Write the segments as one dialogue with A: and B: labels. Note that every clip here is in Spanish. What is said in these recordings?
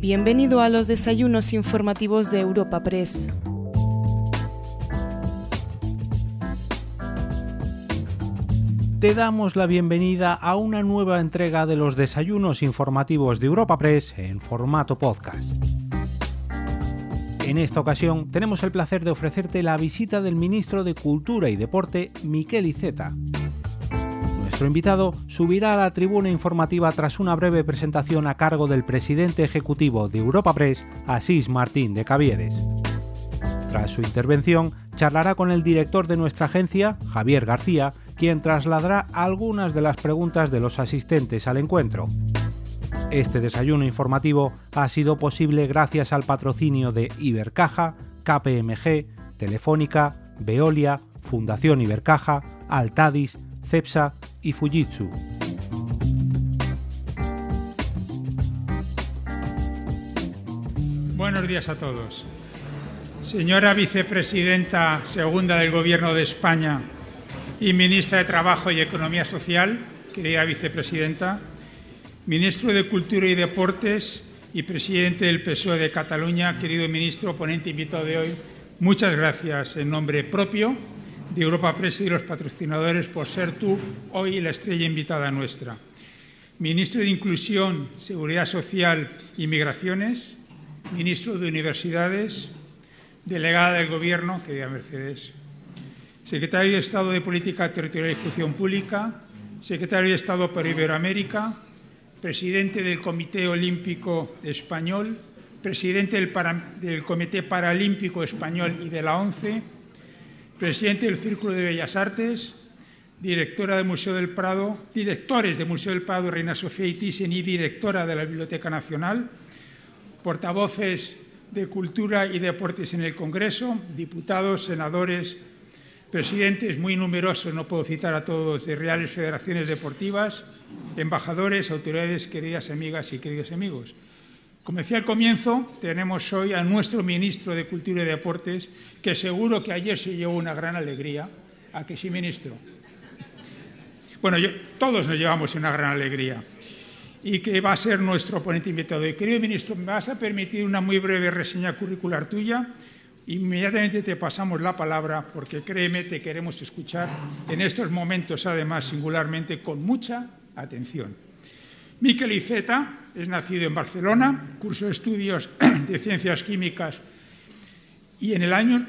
A: Bienvenido a los desayunos informativos de Europa Press.
B: Te damos la bienvenida a una nueva entrega de los desayunos informativos de Europa Press en formato podcast. En esta ocasión tenemos el placer de ofrecerte la visita del ministro de Cultura y Deporte, Miquel Iceta. Nuestro invitado subirá a la tribuna informativa tras una breve presentación a cargo del presidente ejecutivo de Europa Press, Asís Martín de Cavieres. Tras su intervención, charlará con el director de nuestra agencia, Javier García, quien trasladará algunas de las preguntas de los asistentes al encuentro. Este desayuno informativo ha sido posible gracias al patrocinio de Ibercaja, KPMG, Telefónica, Veolia, Fundación Ibercaja, Altadis, Cepsa y Fujitsu.
C: Buenos días a todos. Señora vicepresidenta segunda del Gobierno de España, y ministra de Trabajo y Economía Social, querida vicepresidenta, ministro de Cultura y Deportes y presidente del PSOE de Cataluña, querido ministro, ponente invitado de hoy, muchas gracias en nombre propio de Europa Press y los patrocinadores por ser tú hoy la estrella invitada nuestra. Ministro de Inclusión, Seguridad Social y Migraciones, ministro de Universidades, delegada del Gobierno, querida Mercedes, secretario de Estado de Política Territorial y Función Pública, secretario de Estado para Iberoamérica, presidente del Comité Olímpico Español, presidente del, del, Comité Paralímpico Español y de la ONCE, presidente del Círculo de Bellas Artes, directora del Museo del Prado, directores del Museo del Prado Reina Sofía y y directora de la Biblioteca Nacional, portavoces de Cultura y Deportes en el Congreso, diputados, senadores, presidentes muy numerosos, no puedo citar a todos, de reales federaciones deportivas, embajadores, autoridades, queridas amigas y queridos amigos. Como decía al comienzo, tenemos hoy a nuestro ministro de Cultura y Deportes, que seguro que ayer se llevó una gran alegría. ¿A que sí, ministro? Bueno, todos nos llevamos una gran alegría y que va a ser nuestro ponente invitado. Y querido ministro, ¿me vas a permitir una muy breve reseña curricular tuya? Inmediatamente te pasamos la palabra porque créeme, te queremos escuchar en estos momentos, además, singularmente, con mucha atención. Miquel Iceta es nacido en Barcelona, cursó estudios de ciencias químicas y en el año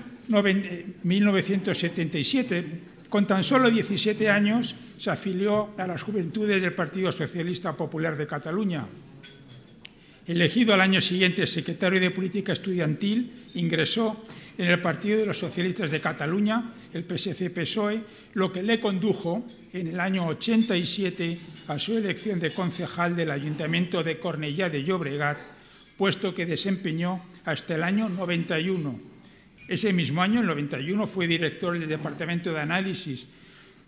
C: 1977, eh, con tan solo 17 años, se afilió a las juventudes del Partido Socialista Popular de Cataluña, Elegido al año siguiente secretario de Política Estudiantil, ingresó en el Partido de los Socialistas de Cataluña, el PSC-PSOE, lo que le condujo en el año 87 a su elección de concejal del Ayuntamiento de Cornellá de Llobregat, puesto que desempeñó hasta el año 91. Ese mismo año, el 91, fue director del Departamento de Análisis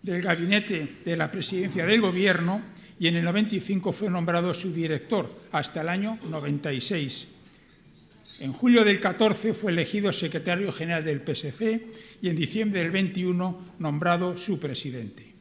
C: del Gabinete de la Presidencia del Gobierno y en el 95 fue nombrado su director hasta el año 96. En julio del 14 fue elegido secretario general del PSC y en diciembre del 21 nombrado su presidente.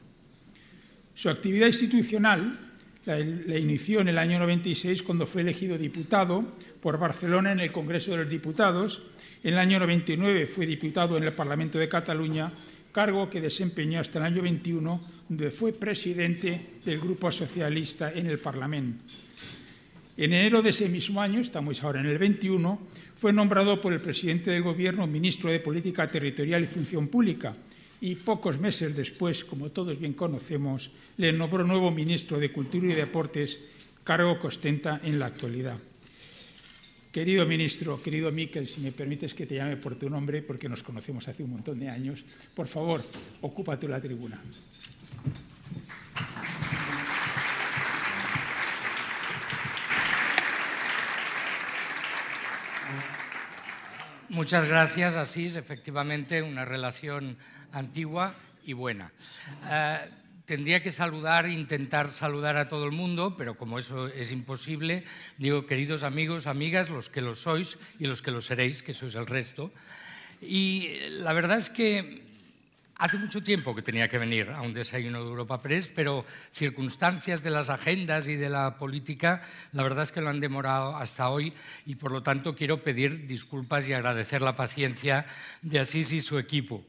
C: Su actividad institucional la, la, inició en el año 96 cuando fue elegido diputado por Barcelona en el Congreso de los Diputados. En el año 99 fue diputado en el Parlamento de Cataluña, cargo que desempeñó hasta el año 21 donde fue presidente del Grupo Socialista en el Parlamento. En enero de ese mismo año, estamos ahora en el 21, fue nombrado por el presidente del Gobierno ministro de Política Territorial y Función Pública y pocos meses después, como todos bien conocemos, le nombró nuevo ministro de Cultura y Deportes, cargo que ostenta en la actualidad. Querido ministro, querido Miquel, si me permites que te llame por tu nombre, porque nos conocemos hace un montón de años, por favor, ocúpate la tribuna.
D: Muchas gracias, Asís. Efectivamente, una relación antigua y buena. Uh, tendría que saludar, intentar saludar a todo el mundo, pero como eso es imposible, digo, queridos amigos, amigas, los que lo sois y los que lo seréis, que sois el resto. Y la verdad es que Hace mucho tiempo que tenía que venir a un desayuno de Europa Press, pero circunstancias de las agendas y de la política, la verdad es que lo han demorado hasta hoy y por lo tanto quiero pedir disculpas y agradecer la paciencia de Asís y su equipo.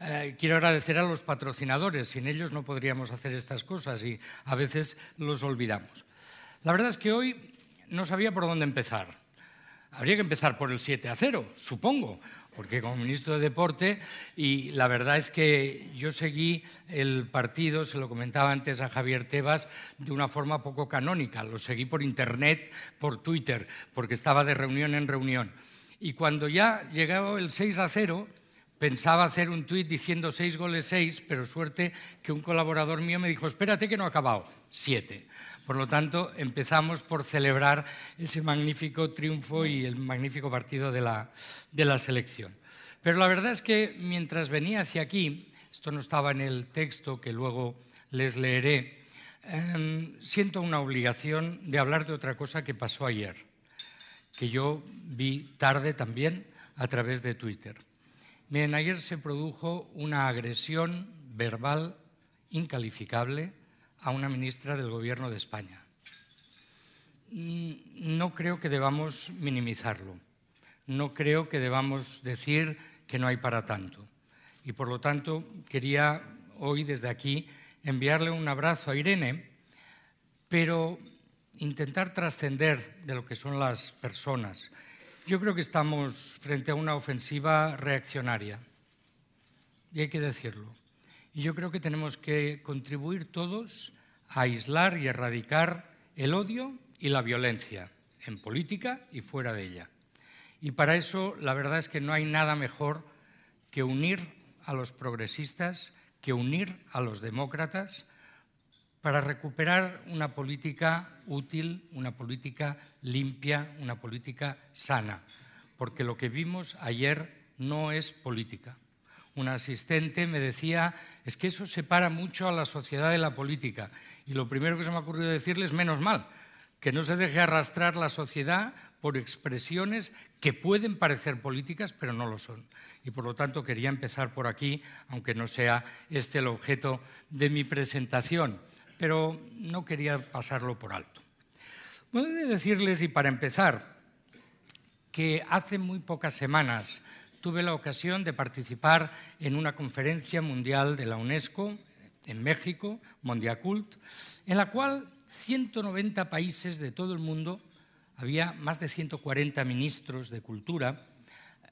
D: Eh, quiero agradecer a los patrocinadores, sin ellos no podríamos hacer estas cosas y a veces los olvidamos. La verdad es que hoy no sabía por dónde empezar. Habría que empezar por el 7 a 0, supongo, porque como ministro de Deporte, y la verdad es que yo seguí el partido, se lo comentaba antes a Javier Tebas, de una forma poco canónica. Lo seguí por Internet, por Twitter, porque estaba de reunión en reunión. Y cuando ya llegaba el 6 a 0, pensaba hacer un tuit diciendo 6 goles 6, pero suerte que un colaborador mío me dijo, espérate que no ha acabado, 7. Por lo tanto, empezamos por celebrar ese magnífico triunfo y el magnífico partido de la, de la selección. Pero la verdad es que mientras venía hacia aquí, esto no estaba en el texto que luego les leeré, em, siento una obligación de hablar de otra cosa que pasó ayer, que yo vi tarde también a través de Twitter. Miren, ayer se produjo una agresión verbal incalificable a una ministra del Gobierno de España. Mm, no creo que debamos minimizarlo, no creo que debamos decir que no hay para tanto. Y por lo tanto quería hoy desde aquí enviarle un abrazo a Irene, pero intentar trascender de lo que son las personas. Yo creo que estamos frente a una ofensiva reaccionaria, y hay que decirlo. Y yo creo que tenemos que contribuir todos a aislar y erradicar el odio y la violencia, en política y fuera de ella. Y para eso la verdad es que no hay nada mejor que unir a los progresistas, que unir a los demócratas para recuperar una política útil, una política limpia, una política sana, porque lo que vimos ayer no es política un asistente me decía, es que eso separa mucho a la sociedad de la política. Y lo primero que se me ha ocurrido decirle es menos mal, que no se deje arrastrar la sociedad por expresiones que pueden parecer políticas, pero no lo son. Y por lo tanto quería empezar por aquí, aunque no sea este el objeto de mi presentación, pero no quería pasarlo por alto. Puedo decirles, y para empezar, que hace muy pocas semanas tuve la ocasión de participar en una conferencia mundial de la UNESCO en México, Mondiacult, en la cual 190 países de todo el mundo, había más de 140 ministros de cultura,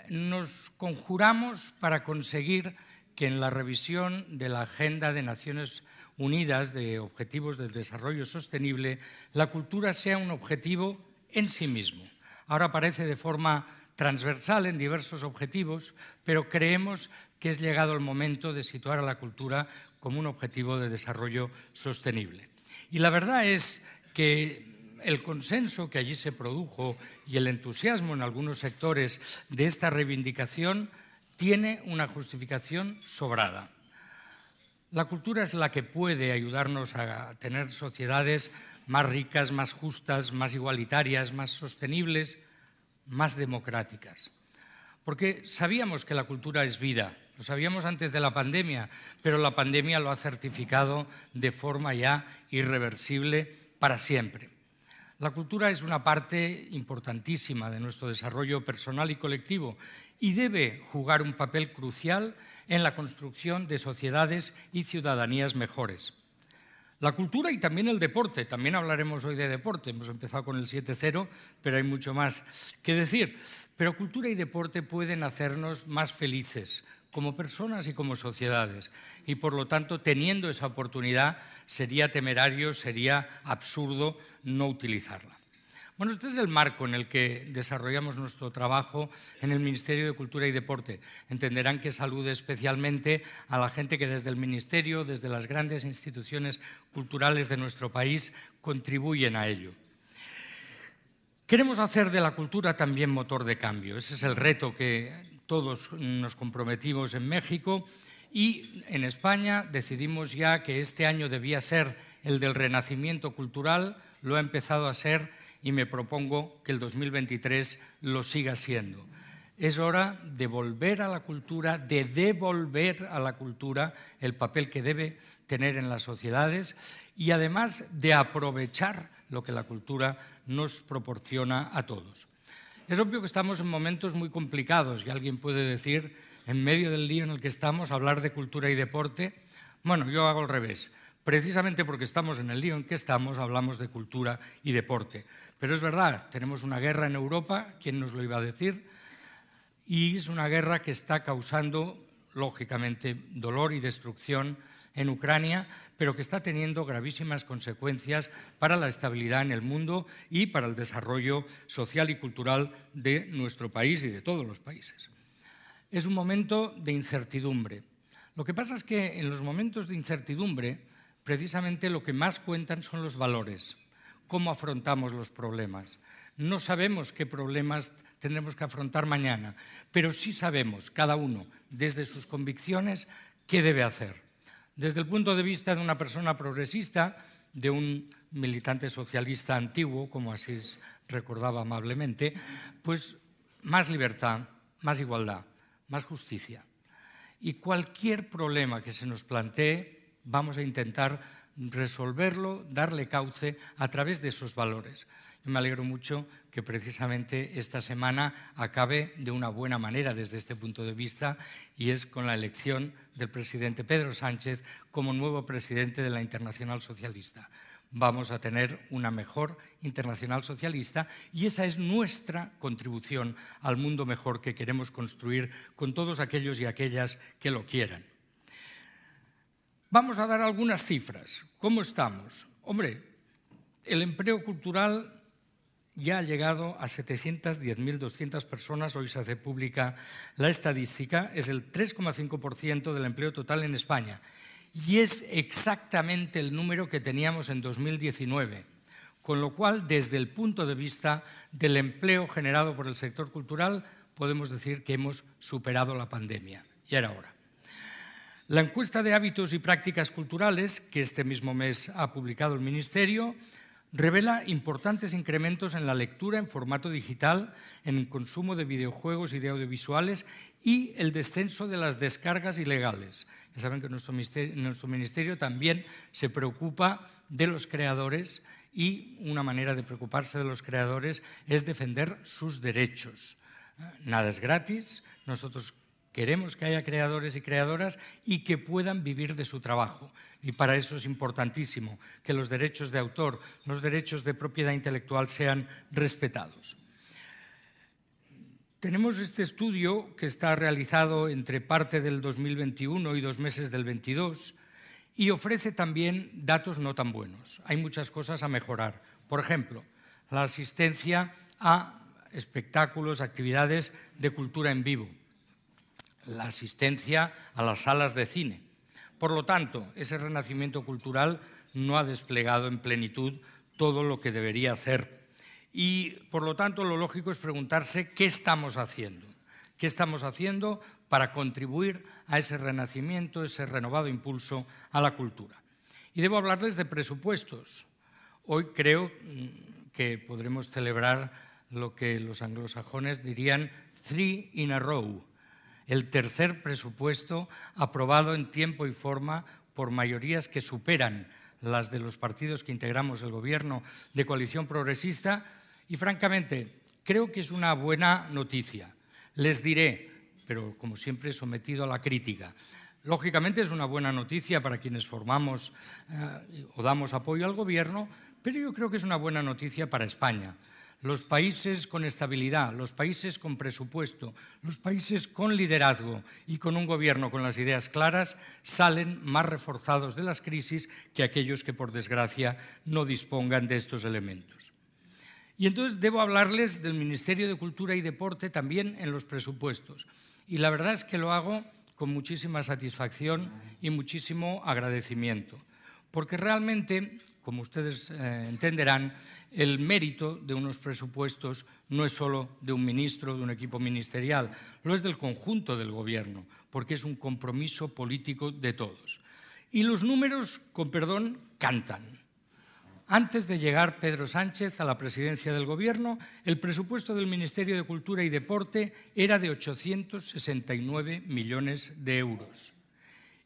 D: nos conjuramos para conseguir que en la revisión de la Agenda de Naciones Unidas de Objetivos del Desarrollo Sostenible, la cultura sea un objetivo en sí mismo. Ahora parece de forma transversal en diversos objetivos, pero creemos que es llegado el momento de situar a la cultura como un objetivo de desarrollo sostenible. Y la verdad es que el consenso que allí se produjo y el entusiasmo en algunos sectores de esta reivindicación tiene una justificación sobrada. La cultura es la que puede ayudarnos a tener sociedades más ricas, más justas, más igualitarias, más sostenibles, más democráticas. Porque sabíamos que la cultura es vida, lo sabíamos antes de la pandemia, pero la pandemia lo ha certificado de forma ya irreversible para siempre. La cultura es una parte importantísima de nuestro desarrollo personal y colectivo y debe jugar un papel crucial en la construcción de sociedades y ciudadanías mejores. La cultura y también el deporte. También hablaremos hoy de deporte. Hemos empezado con el 7-0, pero hay mucho más que decir. Pero cultura y deporte pueden hacernos más felices como personas y como sociedades. Y por lo tanto, teniendo esa oportunidad, sería temerario, sería absurdo no utilizarla. Bueno, este es el marco en el que desarrollamos nuestro trabajo en el Ministerio de Cultura y Deporte. Entenderán que salude especialmente a la gente que desde el Ministerio, desde las grandes instituciones culturales de nuestro país, contribuyen a ello. Queremos hacer de la cultura también motor de cambio. Ese es el reto que todos nos comprometimos en México y en España decidimos ya que este año debía ser el del renacimiento cultural, lo ha empezado a ser y me propongo que el 2023 lo siga siendo. Es hora de volver a la cultura, de devolver a la cultura el papel que debe tener en las sociedades y además de aprovechar lo que la cultura nos proporciona a todos. Es obvio que estamos en momentos muy complicados y alguien puede decir, en medio del lío en el que estamos, hablar de cultura y deporte. Bueno, yo hago al revés. Precisamente porque estamos en el lío en que estamos, hablamos de cultura y deporte. Pero es verdad, tenemos una guerra en Europa, ¿quién nos lo iba a decir? Y es una guerra que está causando, lógicamente, dolor y destrucción en Ucrania, pero que está teniendo gravísimas consecuencias para la estabilidad en el mundo y para el desarrollo social y cultural de nuestro país y de todos los países. Es un momento de incertidumbre. Lo que pasa es que en los momentos de incertidumbre, precisamente lo que más cuentan son los valores cómo afrontamos los problemas. No sabemos qué problemas tendremos que afrontar mañana, pero sí sabemos, cada uno, desde sus convicciones, qué debe hacer. Desde el punto de vista de una persona progresista, de un militante socialista antiguo, como así recordaba amablemente, pues más libertad, más igualdad, más justicia. Y cualquier problema que se nos plantee, vamos a intentar resolverlo, darle cauce a través de esos valores. Me alegro mucho que precisamente esta semana acabe de una buena manera desde este punto de vista y es con la elección del presidente Pedro Sánchez como nuevo presidente de la Internacional Socialista. Vamos a tener una mejor internacional socialista y esa es nuestra contribución al mundo mejor que queremos construir con todos aquellos y aquellas que lo quieran. Vamos a dar algunas cifras. ¿Cómo estamos? Hombre, el empleo cultural ya ha llegado a 710.200 personas, hoy se hace pública la estadística, es el 3,5% del empleo total en España y es exactamente el número que teníamos en 2019, con lo cual desde el punto de vista del empleo generado por el sector cultural podemos decir que hemos superado la pandemia. Y era hora. La encuesta de hábitos y prácticas culturales, que este mismo mes ha publicado el Ministerio, revela importantes incrementos en la lectura en formato digital, en el consumo de videojuegos y de audiovisuales y el descenso de las descargas ilegales. Ya saben que nuestro ministerio, nuestro ministerio también se preocupa de los creadores y una manera de preocuparse de los creadores es defender sus derechos. Nada es gratis, nosotros Queremos que haya creadores y creadoras y que puedan vivir de su trabajo. Y para eso es importantísimo que los derechos de autor, los derechos de propiedad intelectual sean respetados. Tenemos este estudio que está realizado entre parte del 2021 y dos meses del 22 y ofrece también datos no tan buenos. Hay muchas cosas a mejorar. Por ejemplo, la asistencia a espectáculos, actividades de cultura en vivo la asistencia a las salas de cine. Por lo tanto, ese renacimiento cultural no ha desplegado en plenitud todo lo que debería hacer. Y, por lo tanto, lo lógico es preguntarse qué estamos haciendo. ¿Qué estamos haciendo para contribuir a ese renacimiento, ese renovado impulso a la cultura? Y debo hablarles de presupuestos. Hoy creo mm, que podremos celebrar lo que los anglosajones dirían three in a row, el tercer presupuesto aprobado en tiempo y forma por mayorías que superan las de los partidos que integramos el gobierno de coalición progresista y francamente creo que es una buena noticia. Les diré, pero como siempre sometido a la crítica, lógicamente es una buena noticia para quienes formamos eh, o damos apoyo al gobierno, pero yo creo que es una buena noticia para España los países con estabilidad, los países con presupuesto, los países con liderazgo y con un gobierno con las ideas claras salen más reforzados de las crisis que aquellos que, por desgracia, no dispongan de estos elementos. Y entonces debo hablarles del Ministerio de Cultura y Deporte también en los presupuestos. Y la verdad es que lo hago con muchísima satisfacción y muchísimo agradecimiento porque realmente, como ustedes eh, entenderán, el mérito de unos presupuestos no es solo de un ministro, de un equipo ministerial, lo es del conjunto del gobierno, porque es un compromiso político de todos. Y los números, con perdón, cantan. Antes de llegar Pedro Sánchez a la presidencia del Gobierno, el presupuesto del Ministerio de Cultura y Deporte era de 869 millones de euros.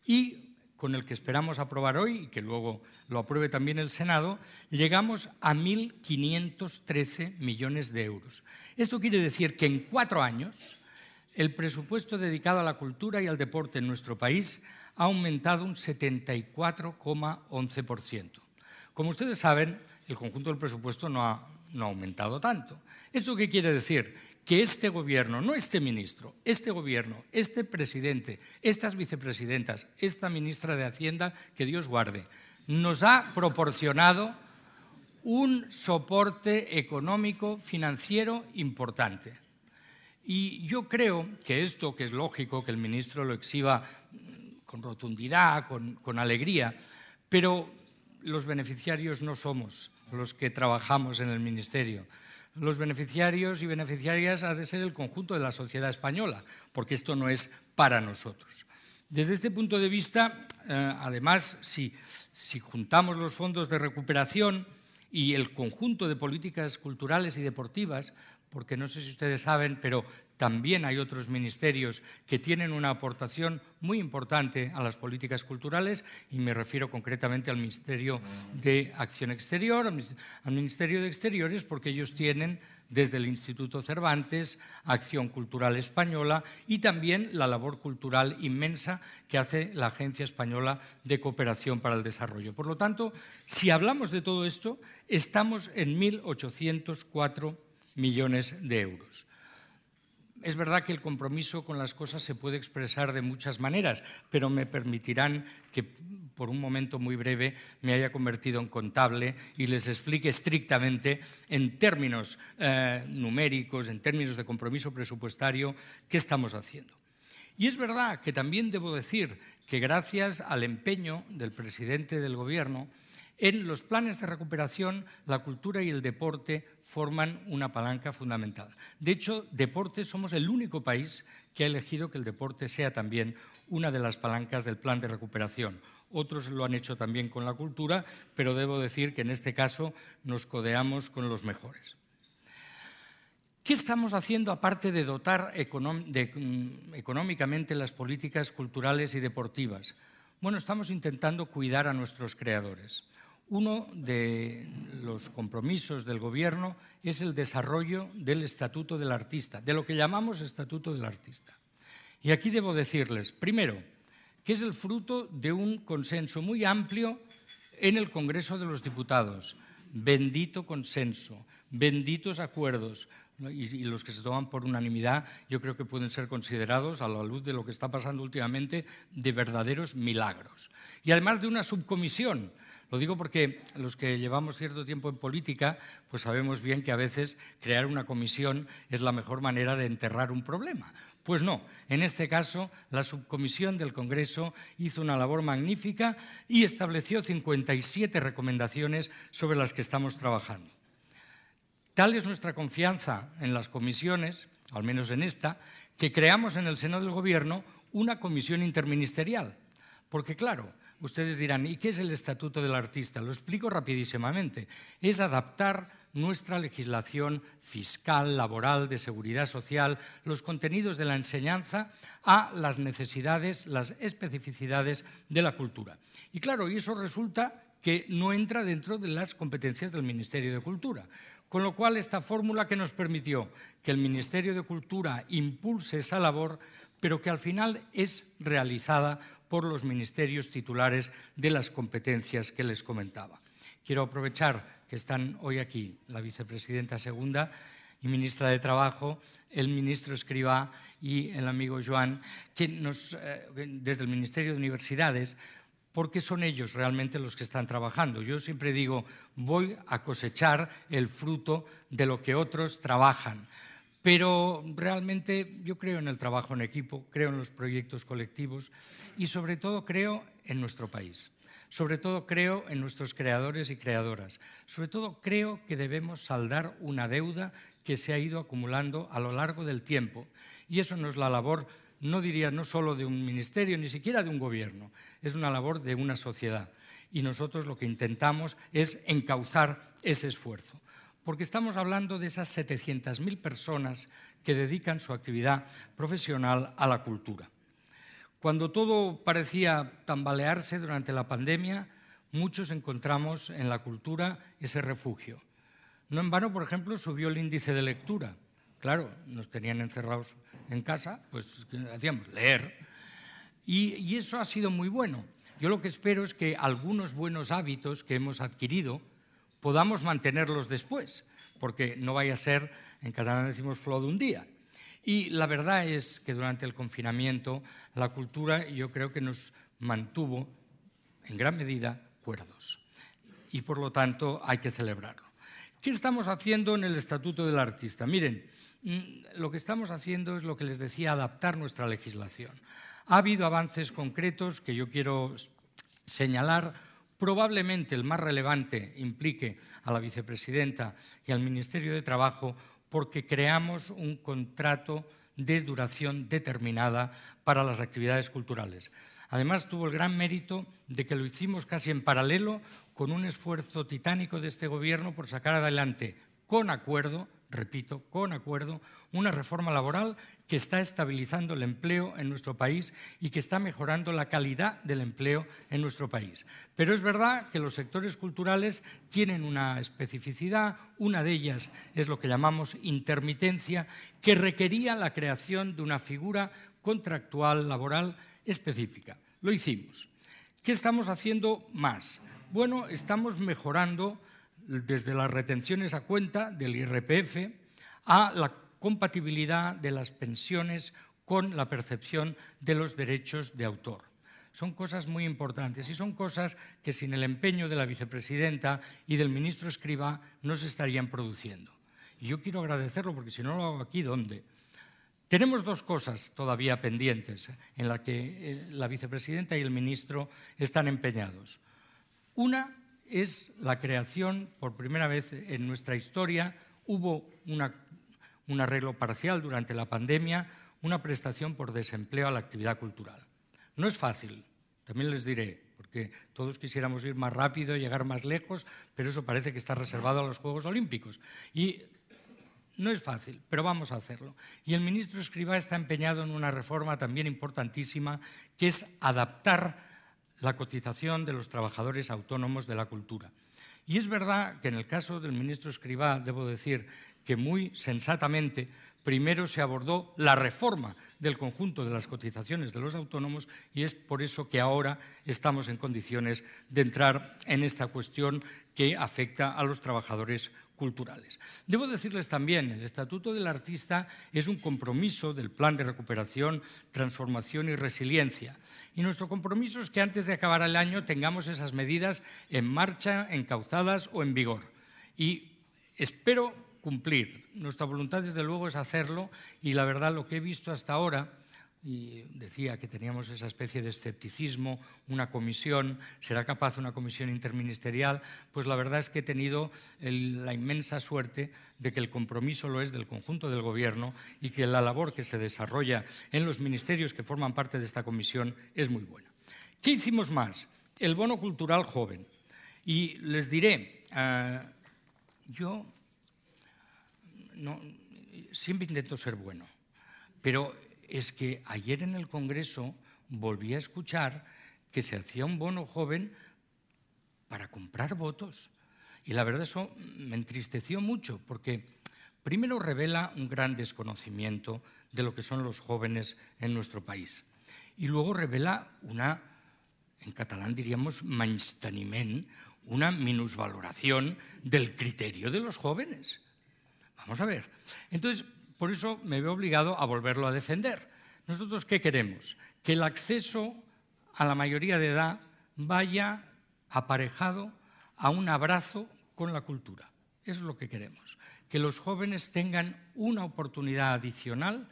D: Y con el que esperamos aprobar hoy, y que luego lo apruebe también el Senado, llegamos a 1.513 millones de euros. Esto quiere decir que en cuatro años el presupuesto dedicado a la cultura y al deporte en nuestro país ha aumentado un 74,11%. Como ustedes saben, el conjunto del presupuesto no ha, no ha aumentado tanto. ¿Esto qué quiere decir? Que este gobierno, no este ministro, este gobierno, este presidente, estas vicepresidentas, esta ministra de Hacienda, que Dios guarde, nos ha proporcionado un soporte económico financiero importante. Y yo creo que esto, que es lógico que el ministro lo exhiba con rotundidad, con, con alegría, pero los beneficiarios no somos los que trabajamos en el Ministerio. Los beneficiarios y beneficiarias ha de ser el conjunto de la sociedad española, porque esto no es para nosotros. Desde este punto de vista, eh, además, si, si juntamos los fondos de recuperación y el conjunto de políticas culturales y deportivas, porque no sé si ustedes saben, pero también hay otros ministerios que tienen una aportación muy importante a las políticas culturales y me refiero concretamente al Ministerio de Acción Exterior, al Ministerio de Exteriores, porque ellos tienen desde el Instituto Cervantes, Acción Cultural Española y también la labor cultural inmensa que hace la Agencia Española de Cooperación para el Desarrollo. Por lo tanto, si hablamos de todo esto, estamos en 1.804 millones de euros. Es verdad que el compromiso con las cosas se puede expresar de muchas maneras, pero me permitirán que por un momento muy breve me haya convertido en contable y les explique estrictamente en términos eh, numéricos, en términos de compromiso presupuestario, qué estamos haciendo. Y es verdad que también debo decir que gracias al empeño del presidente del Gobierno, en los planes de recuperación, la cultura y el deporte forman una palanca fundamental. De hecho, deporte somos el único país que ha elegido que el deporte sea también una de las palancas del plan de recuperación. Otros lo han hecho también con la cultura, pero debo decir que en este caso nos codeamos con los mejores. ¿Qué estamos haciendo aparte de dotar mm, económicamente las políticas culturales y deportivas? Bueno, estamos intentando cuidar a nuestros creadores. Uno de los compromisos del Gobierno es el desarrollo del Estatuto del Artista, de lo que llamamos Estatuto del Artista. Y aquí debo decirles, primero, que es el fruto de un consenso muy amplio en el Congreso de los Diputados. Bendito consenso, benditos acuerdos, y, los que se toman por unanimidad yo creo que pueden ser considerados, a la luz de lo que está pasando últimamente, de verdaderos milagros. Y además de una subcomisión lo digo porque los que llevamos cierto tiempo en política, pues sabemos bien que a veces crear una comisión es la mejor manera de enterrar un problema. Pues no, en este caso la subcomisión del Congreso hizo una labor magnífica y estableció 57 recomendaciones sobre las que estamos trabajando. Tal es nuestra confianza en las comisiones, al menos en esta, que creamos en el seno del Gobierno una comisión interministerial. Porque claro, Ustedes dirán, ¿y qué es el Estatuto del Artista? Lo explico rapidísimamente. Es adaptar nuestra legislación fiscal, laboral, de seguridad social, los contenidos de la enseñanza a las necesidades, las especificidades de la cultura. Y claro, y eso resulta que no entra dentro de las competencias del Ministerio de Cultura. Con lo cual, esta fórmula que nos permitió que el Ministerio de Cultura impulse esa labor, pero que al final es realizada por los ministerios titulares de las competencias que les comentaba. Quiero aprovechar que están hoy aquí la vicepresidenta segunda y ministra de Trabajo, el ministro Escribá y el amigo Joan, que nos, eh, desde el Ministerio de Universidades, porque son ellos realmente los que están trabajando. Yo siempre digo, voy a cosechar el fruto de lo que otros trabajan. Pero realmente yo creo en el trabajo en equipo, creo en los proyectos colectivos y sobre todo creo en nuestro país. Sobre todo creo en nuestros creadores y creadoras. Sobre todo creo que debemos saldar una deuda que se ha ido acumulando a lo largo del tiempo. Y eso no es la labor, no diría no solo de un ministerio, ni siquiera de un gobierno, es una labor de una sociedad. y nosotros lo que intentamos es encauzar ese esfuerzo. Porque estamos hablando de esas 700.000 personas que dedican su actividad profesional a la cultura. Cuando todo parecía tambalearse durante la pandemia, muchos encontramos en la cultura ese refugio. No en vano, por ejemplo, subió el índice de lectura. Claro, nos tenían encerrados en casa, pues hacíamos leer. Y, y, eso ha sido muy bueno. Yo lo que espero es que algunos buenos hábitos que hemos adquirido podamos mantenerlos después, porque no vaya a ser, en catalán decimos flow de un día. Y la verdad es que durante el confinamiento la cultura yo creo que nos mantuvo en gran medida cuerdos. Y por lo tanto hay que celebrarlo. ¿Qué estamos haciendo en el Estatuto del Artista? Miren, mm, lo que estamos haciendo es lo que les decía, adaptar nuestra legislación. Ha habido avances concretos que yo quiero señalar. Probablemente el más relevante implique a la vicepresidenta y al Ministerio de Trabajo porque creamos un contrato de duración determinada para las actividades culturales. Además, tuvo el gran mérito de que lo hicimos casi en paralelo con un esfuerzo titánico de este Gobierno por sacar adelante, con acuerdo, repito, con acuerdo, una reforma laboral que está estabilizando el empleo en nuestro país y que está mejorando la calidad del empleo en nuestro país. Pero es verdad que los sectores culturales tienen una especificidad, una de ellas es lo que llamamos intermitencia, que requería la creación de una figura contractual laboral específica. Lo hicimos. ¿Qué estamos haciendo más? Bueno, estamos mejorando desde las retenciones a cuenta del IRPF a la compatibilidad de las pensiones con la percepción de los derechos de autor. Son cosas muy importantes y son cosas que sin el empeño de la vicepresidenta y del ministro Escriba no se estarían produciendo. Y yo quiero agradecerlo porque si no lo hago aquí, ¿dónde? Tenemos dos cosas todavía pendientes en las que eh, la vicepresidenta y el ministro están empeñados. Una es la creación, por primera vez en nuestra historia, hubo un arreglo parcial durante la pandemia, una prestación por desempleo a la actividad cultural. No es fácil, también les diré, porque todos quisiéramos ir más rápido, llegar más lejos, pero eso parece que está reservado a los Juegos Olímpicos. Y no es fácil, pero vamos a hacerlo. Y el ministro Escribá está empeñado en una reforma también importantísima, que es adaptar la cotización de los trabajadores autónomos de la cultura. Y es verdad que en el caso del ministro Escribá, debo decir que muy sensatamente, primero se abordó la reforma del conjunto de las cotizaciones de los autónomos y es por eso que ahora estamos en condiciones de entrar en esta cuestión que afecta a los trabajadores culturales. Debo decirles también, el Estatuto del Artista es un compromiso del Plan de Recuperación, Transformación y Resiliencia. Y nuestro compromiso es que antes de acabar el año tengamos esas medidas en marcha, encauzadas o en vigor. Y espero cumplir. Nuestra voluntad, desde luego, es hacerlo y la verdad lo que he visto hasta ahora y decía que teníamos esa especie de escepticismo, una comisión, ¿será capaz una comisión interministerial? Pues la verdad es que he tenido la inmensa suerte de que el compromiso lo es del conjunto del Gobierno y que la labor que se desarrolla en los ministerios que forman parte de esta comisión es muy buena. ¿Qué hicimos más? El bono cultural joven. Y les diré, ah, yo no, siempre intento ser bueno, pero es que ayer en el Congreso volví a escuchar que se hacía un bono joven para comprar votos. Y la verdad eso me entristeció mucho porque primero revela un gran desconocimiento de lo que son los jóvenes en nuestro país. Y luego revela una, en catalán diríamos, mansteniment, una minusvaloración del criterio de los jóvenes. Vamos a ver. Entonces, por eso me veo obligado a volverlo a defender. ¿Nosotros qué queremos? Que el acceso a la mayoría de edad vaya aparejado a un abrazo con la cultura. Eso es lo que queremos. Que los jóvenes tengan una oportunidad adicional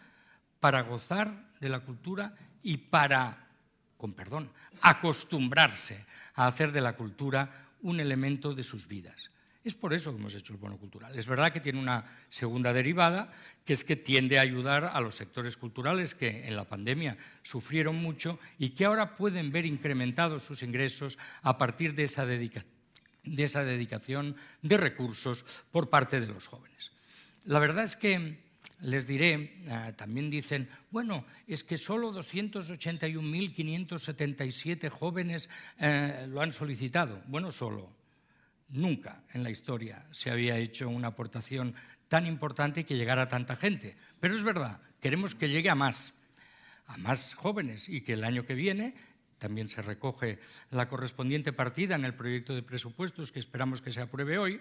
D: para gozar de la cultura y para, con perdón, acostumbrarse a hacer de la cultura un elemento de sus vidas. Es por eso que hemos hecho el bono cultural. Es verdad que tiene una segunda derivada, que es que tiende a ayudar a los sectores culturales que en la pandemia sufrieron mucho y que ahora pueden ver incrementados sus ingresos a partir de esa, de esa dedicación de recursos por parte de los jóvenes. La verdad es que les diré, eh, también dicen, bueno, es que solo 281.577 jóvenes eh, lo han solicitado. Bueno, solo. Nunca en la historia se había hecho una aportación tan importante que llegara a tanta gente. Pero es verdad, queremos que llegue a más, a más jóvenes y que el año que viene también se recoge la correspondiente partida en el proyecto de presupuestos que esperamos que se apruebe hoy,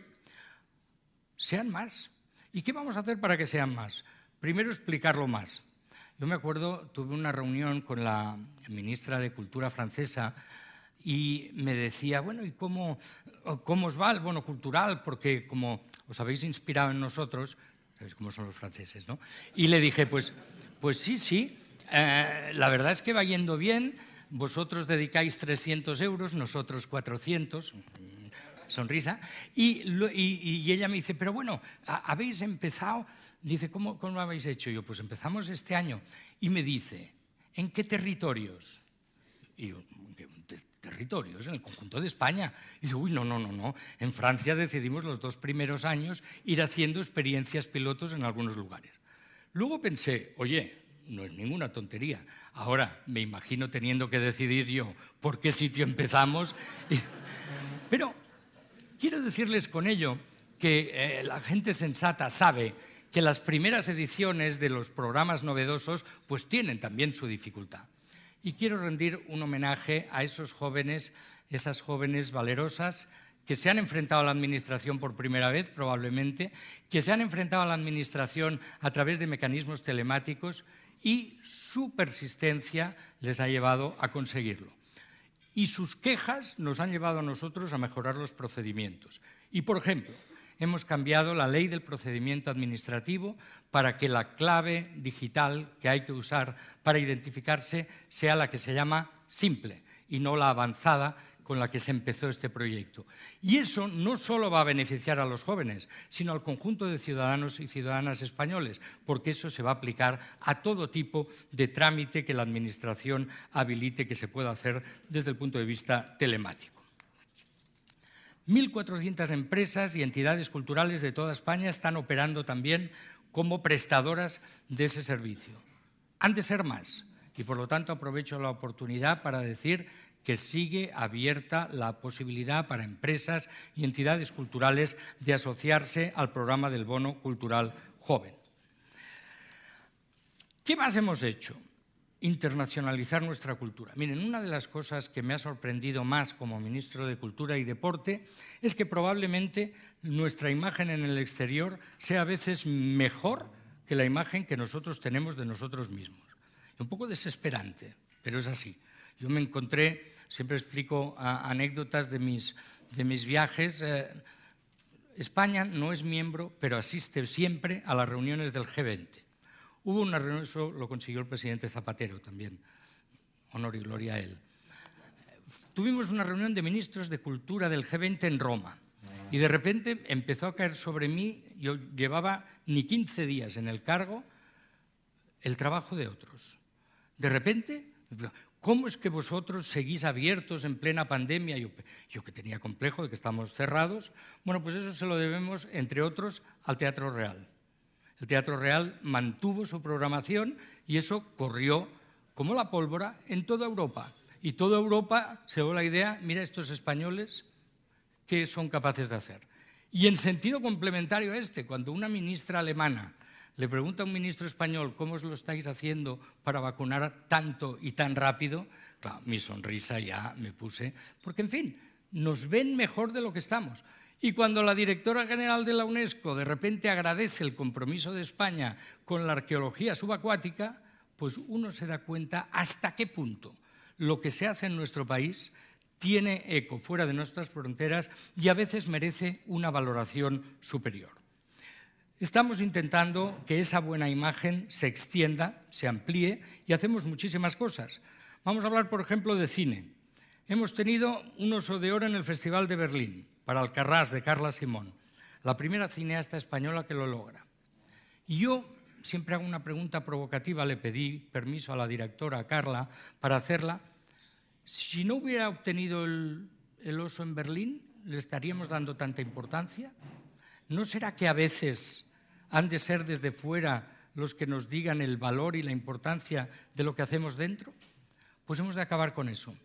D: sean más. ¿Y qué vamos a hacer para que sean más? Primero explicarlo más. Yo me acuerdo, tuve una reunión con la ministra de Cultura francesa y me decía, bueno, ¿y cómo, cómo os va el bono cultural? Porque como os habéis inspirado en nosotros, sabéis cómo son los franceses, ¿no? Y le dije, pues, pues sí, sí, eh, la verdad es que va yendo bien, vosotros dedicáis 300 euros, nosotros 400, sonrisa, y, y, ella me dice, pero bueno, habéis empezado, dice, ¿cómo, ¿cómo lo habéis hecho? yo, pues empezamos este año, y me dice, ¿en qué territorios? Y yo, en el conjunto de España. Y dice, uy, no, no, no, no. En Francia decidimos los dos primeros años ir haciendo experiencias pilotos en algunos lugares. Luego pensé, oye, no es ninguna tontería. Ahora me imagino teniendo que decidir yo por qué sitio empezamos. Pero quiero decirles con ello que eh, la gente sensata sabe que las primeras ediciones de los programas novedosos pues tienen también su dificultad. Y quiero rendir un homenaje a esos jóvenes, esas jóvenes valerosas que se han enfrentado a la Administración por primera vez, probablemente, que se han enfrentado a la Administración a través de mecanismos telemáticos y su persistencia les ha llevado a conseguirlo. Y sus quejas nos han llevado a nosotros a mejorar los procedimientos. Y, por ejemplo, hemos cambiado la ley del procedimiento administrativo para que la clave digital que hay que usar para identificarse sea la que se llama simple y no la avanzada con la que se empezó este proyecto. Y eso no solo va a beneficiar a los jóvenes, sino al conjunto de ciudadanos y ciudadanas españoles, porque eso se va a aplicar a todo tipo de trámite que la Administración habilite que se pueda hacer desde el punto de vista telemático. 1.400 empresas y entidades culturales de toda España están operando también como prestadoras de ese servicio. Han de ser más y por lo tanto aprovecho la oportunidad para decir que sigue abierta la posibilidad para empresas y entidades culturales de asociarse al programa del Bono Cultural Joven. ¿Qué más hemos hecho? Internacionalizar nuestra cultura. Miren, una de las cosas que me ha sorprendido más como ministro de Cultura y Deporte es que probablemente nuestra imagen en el exterior sea a veces mejor que la imagen que nosotros tenemos de nosotros mismos. Un poco desesperante, pero es así. Yo me encontré, siempre explico anécdotas de mis, de mis viajes. Eh, España no es miembro, pero asiste siempre a las reuniones del G20. Hubo una reunión, eso lo consiguió el presidente Zapatero también, honor y gloria a él. Tuvimos una reunión de ministros de Cultura del G20 en Roma y de repente empezó a caer sobre mí, yo llevaba ni 15 días en el cargo, el trabajo de otros. De repente, ¿cómo es que vosotros seguís abiertos en plena pandemia? Yo, yo que tenía complejo de que estamos cerrados. Bueno, pues eso se lo debemos, entre otros, al Teatro Real. El Teatro Real mantuvo su programación y eso corrió como la pólvora en toda Europa. Y toda Europa se dio la idea, mira estos españoles, ¿qué son capaces de hacer? Y en sentido complementario a este, cuando una ministra alemana le pregunta a un ministro español cómo os lo estáis haciendo para vacunar tanto y tan rápido, claro, mi sonrisa ya me puse, porque en fin, nos ven mejor de lo que estamos. Y cuando la directora general de la UNESCO de repente agradece el compromiso de España con la arqueología subacuática, pues uno se da cuenta hasta qué punto lo que se hace en nuestro país tiene eco fuera de nuestras fronteras y a veces merece una valoración superior. Estamos intentando que esa buena imagen se extienda, se amplíe y hacemos muchísimas cosas. Vamos a hablar, por ejemplo, de cine. Hemos tenido un oso de oro en el Festival de Berlín para Alcarrás de Carla Simón, la primera cineasta española que lo logra. Y yo siempre hago una pregunta provocativa, le pedí permiso a la directora Carla para hacerla. Si no hubiera obtenido el, el oso en Berlín, ¿le estaríamos dando tanta importancia? ¿No será que a veces han de ser desde fuera los que nos digan el valor y la importancia de lo que hacemos dentro? Pues hemos de acabar con eso.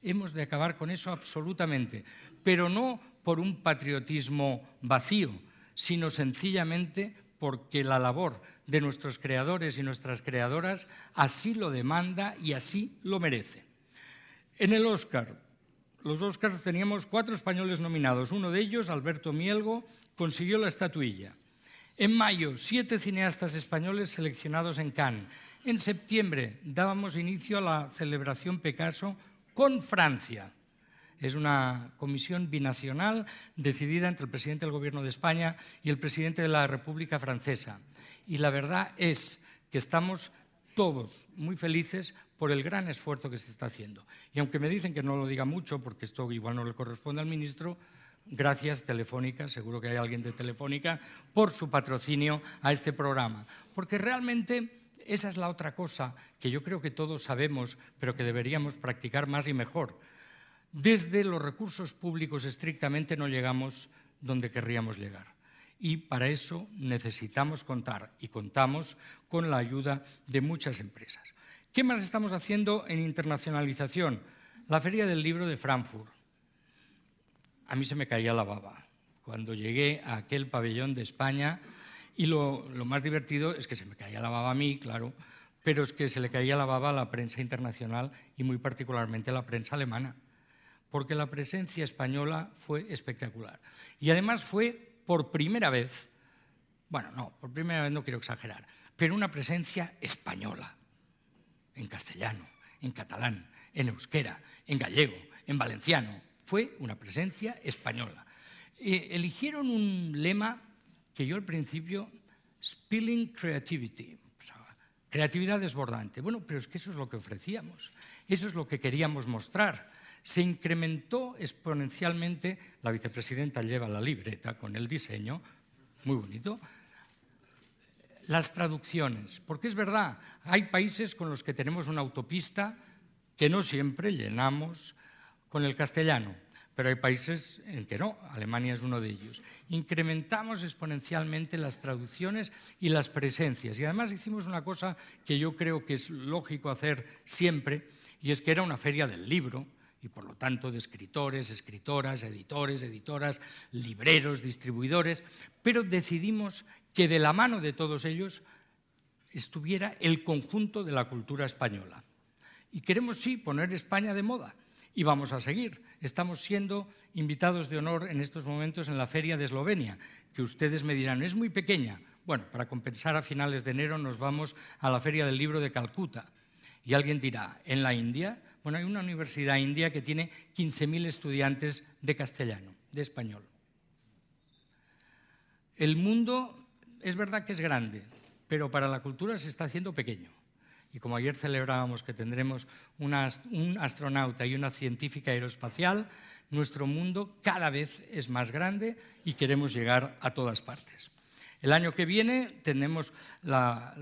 D: Hemos de acabar con eso absolutamente, pero no por un patriotismo vacío, sino sencillamente porque la labor de nuestros creadores y nuestras creadoras así lo demanda y así lo merece. En el Oscar, los Oscars teníamos cuatro españoles nominados. Uno de ellos, Alberto Mielgo, consiguió la estatuilla. En mayo, siete cineastas españoles seleccionados en Cannes. En septiembre dábamos inicio a la celebración Picasso con Francia. Es una comisión binacional decidida entre el presidente del Gobierno de España y el presidente de la República Francesa. Y la verdad es que estamos todos muy felices por el gran esfuerzo que se está haciendo. Y aunque me dicen que no lo diga mucho, porque esto igual no le corresponde al ministro, gracias Telefónica, seguro que hay alguien de Telefónica, por su patrocinio a este programa. Porque realmente esa es la otra cosa que yo creo que todos sabemos, pero que deberíamos practicar más y mejor. Desde los recursos públicos estrictamente no llegamos donde querríamos llegar. Y para eso necesitamos contar, y contamos, con la ayuda de muchas empresas. ¿Qué más estamos haciendo en internacionalización? La Feria del Libro de Frankfurt. A mí se me caía la baba. Cuando llegué a aquel pabellón de España, y lo, más divertido es que se me caía la baba a mí, claro, pero es que se le caía la baba a la prensa internacional y muy particularmente a la prensa alemana, porque la presencia española fue espectacular. Y además fue por primera vez, bueno, no, por primera vez no quiero exagerar, pero una presencia española, en castellano, en catalán, en euskera, en gallego, en valenciano. Fue una presencia española. Eh, eligieron un lema que yo al principio, spilling creativity, creatividad desbordante. Bueno, pero es que eso es lo que ofrecíamos, eso es lo que queríamos mostrar. Se incrementó exponencialmente, la vicepresidenta lleva la libreta con el diseño, muy bonito, las traducciones, porque es verdad, hay países con los que tenemos una autopista que no siempre llenamos con el castellano pero hay países en que no, Alemania es uno de ellos. Incrementamos exponencialmente las traducciones y las presencias. Y además hicimos una cosa que yo creo que es lógico hacer siempre, y es que era una feria del libro, y por lo tanto de escritores, escritoras, editores, editoras, libreros, distribuidores, pero decidimos que de la mano de todos ellos estuviera el conjunto de la cultura española. Y queremos, sí, poner España de moda y vamos a seguir. Estamos siendo invitados de honor en estos momentos en la Feria de Eslovenia, que ustedes me dirán, es muy pequeña. Bueno, para compensar a finales de enero nos vamos a la Feria del Libro de Calcuta. Y alguien dirá, ¿en la India? Bueno, hay una universidad india que tiene 15.000 estudiantes de castellano, de español. El mundo es verdad que es grande, pero para la cultura se está haciendo pequeño y como ayer celebrábamos que tendremos un astronauta y una científica aeroespacial, nuestro mundo cada vez es más grande y queremos llegar a todas partes. El año que viene tenemos la,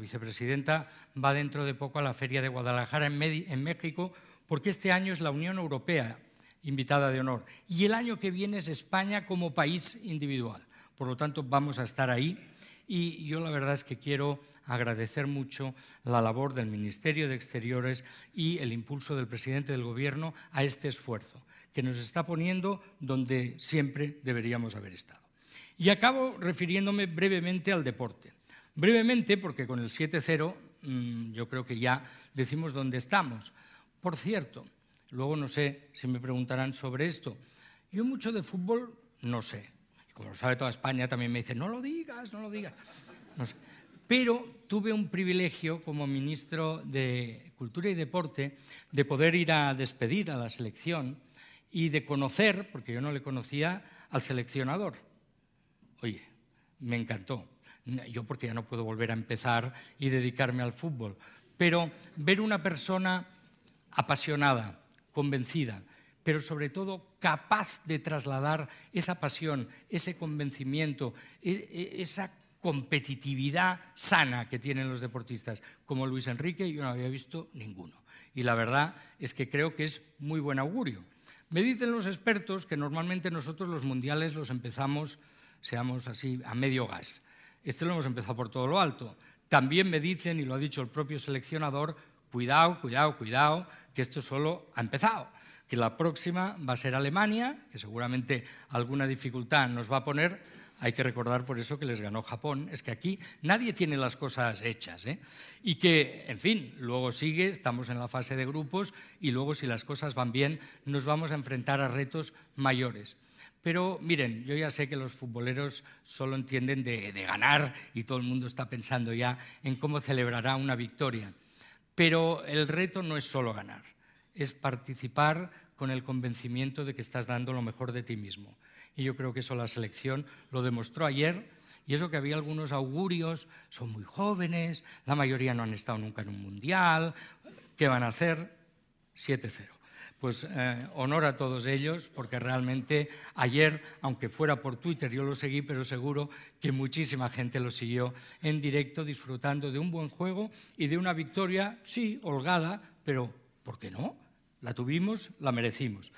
D: vicepresidenta va dentro de poco a la Feria de Guadalajara en, en México porque este año es la Unión Europea invitada de honor y el año que viene es España como país individual. Por lo tanto, vamos a estar ahí y yo la verdad es que quiero agradecer mucho la labor del Ministerio de Exteriores y el impulso del presidente del Gobierno a este esfuerzo, que nos está poniendo donde siempre deberíamos haber estado. Y acabo refiriéndome brevemente al deporte. Brevemente, porque con el 7-0 mm, yo creo que ya decimos dónde estamos. Por cierto, luego no sé si me preguntarán sobre esto. Yo mucho de fútbol no sé como lo sabe toda España, también me dice, no lo digas, no lo digas. Pero tuve un privilegio como ministro de Cultura y Deporte de poder ir a despedir a la selección y de conocer, porque yo no le conocía, al seleccionador. Oye, me encantó. Yo porque ya no puedo volver a empezar y dedicarme al fútbol. Pero ver una persona apasionada, convencida, pero sobre todo capaz de trasladar esa pasión, ese convencimiento, e, e, esa competitividad sana que tienen los deportistas, como Luis Enrique, yo no había visto ninguno. Y la verdad es que creo que es muy buen augurio. Me dicen los expertos que normalmente nosotros los mundiales los empezamos, seamos así, a medio gas. Este lo hemos empezado por todo lo alto. También me dicen, y lo ha dicho el propio seleccionador, cuidado, cuidado, cuidado, que esto solo ha empezado, que la próxima va a ser Alemania, que seguramente alguna dificultad nos va a poner, hay que recordar por eso que les ganó Japón. Es que aquí nadie tiene las cosas hechas. ¿eh? Y que, en fin, luego sigue, estamos en la fase de grupos y luego si las cosas van bien nos vamos a enfrentar a retos mayores. Pero miren, yo ya sé que los futboleros solo entienden de, ganar y todo el mundo está pensando ya en cómo celebrará una victoria. Pero el reto no es solo ganar, es participar con el convencimiento de que estás dando lo mejor de ti mismo y yo creo que eso la selección lo demostró ayer. Y eso que había algunos augurios, son muy jóvenes, la mayoría no han estado nunca en un mundial, ¿qué van a hacer? 7-0. Pues eh, honor a todos ellos, porque realmente ayer, aunque fuera por Twitter, yo lo seguí, pero seguro que muchísima gente lo siguió en directo, disfrutando de un buen juego y de una victoria, sí, holgada, pero ¿por qué no? La tuvimos, la merecimos.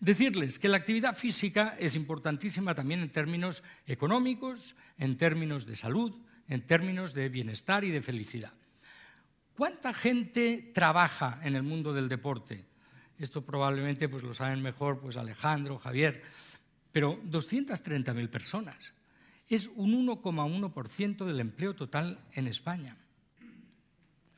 D: Decirles que la actividad física es importantísima también en términos económicos, en términos de salud, en términos de bienestar y de felicidad. ¿Cuánta gente trabaja en el mundo del deporte? Esto probablemente pues, lo saben mejor pues, Alejandro, Javier, pero 230.000 personas. Es un 1,1% del empleo total en España.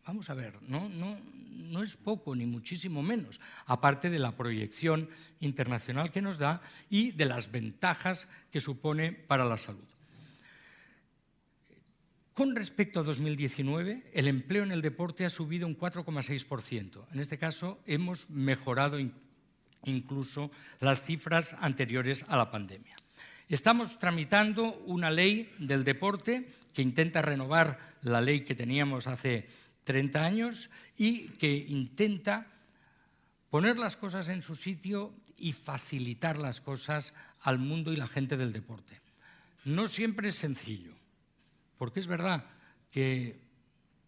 D: Vamos a ver, no, no, no es poco, ni muchísimo menos, aparte de la proyección internacional que nos da y de las ventajas que supone para la salud. Con respecto a 2019, el empleo en el deporte ha subido un 4,6%. En este caso, hemos mejorado incluso las cifras anteriores a la pandemia. Estamos tramitando una ley del deporte que intenta renovar la ley que teníamos hace 30 años y que intenta poner las cosas en su sitio y facilitar las cosas al mundo y la gente del deporte. No siempre es sencillo, porque es verdad que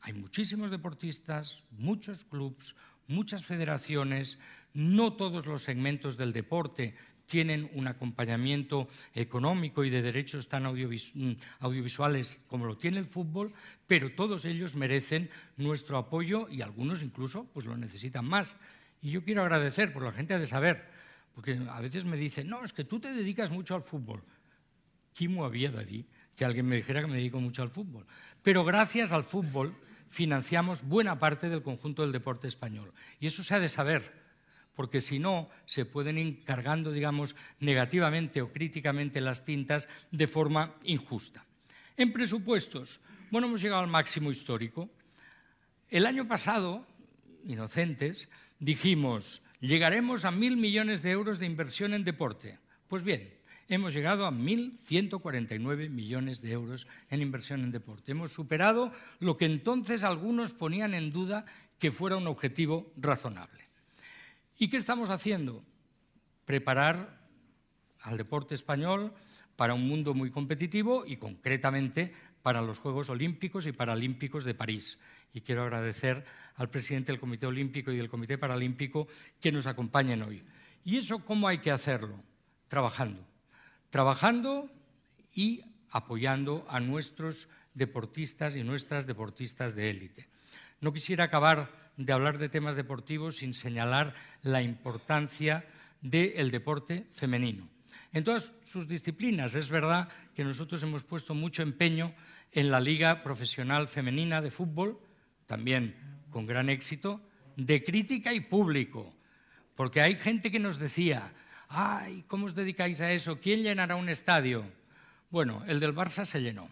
D: hay muchísimos deportistas, muchos clubes, muchas federaciones, no todos los segmentos del deporte tienen un acompañamiento económico y de derechos tan mm, audiovisuales como lo tiene el fútbol, pero todos ellos merecen nuestro apoyo y algunos incluso pues lo necesitan más. Y yo quiero agradecer, por la gente de saber, porque a veces me dicen, no, es que tú te dedicas mucho al fútbol. ¿Quién había que alguien me dijera que me dedico mucho al fútbol? Pero gracias al fútbol financiamos buena parte del conjunto del deporte español. Y eso se ha de saber porque si no se pueden ir cargando, digamos, negativamente o críticamente las tintas de forma injusta. En presupuestos, bueno, hemos llegado al máximo histórico. El año pasado, inocentes, dijimos, llegaremos a mil millones de euros de inversión en deporte. Pues bien, hemos llegado a 1.149 millones de euros en inversión en deporte. Hemos superado lo que entonces algunos ponían en duda que fuera un objetivo razonable. ¿Y qué estamos haciendo? Preparar al deporte español para un mundo muy competitivo y concretamente para los Juegos Olímpicos y Paralímpicos de París. Y quiero agradecer al presidente del Comité Olímpico y del Comité Paralímpico que nos acompañen hoy. ¿Y eso cómo hay que hacerlo? Trabajando. Trabajando y apoyando a nuestros deportistas y nuestras deportistas de élite. No quisiera acabar de hablar de temas deportivos sin señalar la importancia del deporte femenino. En todas sus disciplinas, es verdad que nosotros hemos puesto mucho empeño en la Liga Profesional Femenina de Fútbol, también con gran éxito, de crítica y público, porque hay gente que nos decía, ay, ¿cómo os dedicáis a eso? ¿Quién llenará un estadio? Bueno, el del Barça se llenó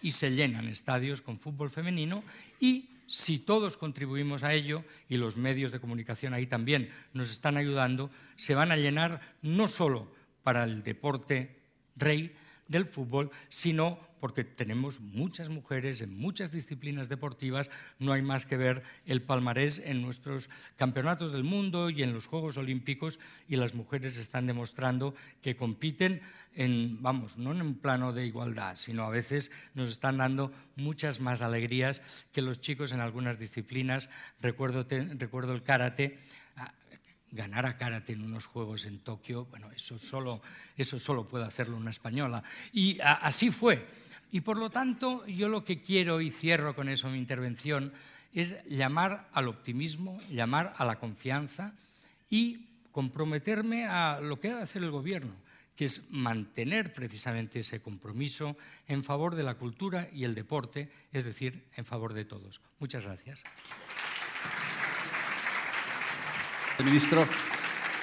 D: y se llenan estadios con fútbol femenino y si todos contribuimos a ello, y los medios de comunicación ahí también nos están ayudando, se van a llenar no solo para el deporte rey del fútbol, sino porque tenemos muchas mujeres en muchas disciplinas deportivas, no hay más que ver el palmarés en nuestros campeonatos del mundo y en los Juegos Olímpicos y las mujeres están demostrando que compiten en, vamos, no en un plano de igualdad, sino a veces nos están dando muchas más alegrías que los chicos en algunas disciplinas. Recuerdo, recuerdo el karate ganar a karate en unos juegos en Tokio, bueno, eso solo, eso solo puede hacerlo una española. Y así fue. Y por lo tanto, yo lo que quiero, y cierro con eso mi intervención, es llamar al optimismo, llamar a la confianza y comprometerme a lo que ha de hacer el gobierno, que es mantener precisamente ese compromiso en favor de la cultura y el deporte, es decir, en favor de todos. Muchas gracias.
E: Ministro,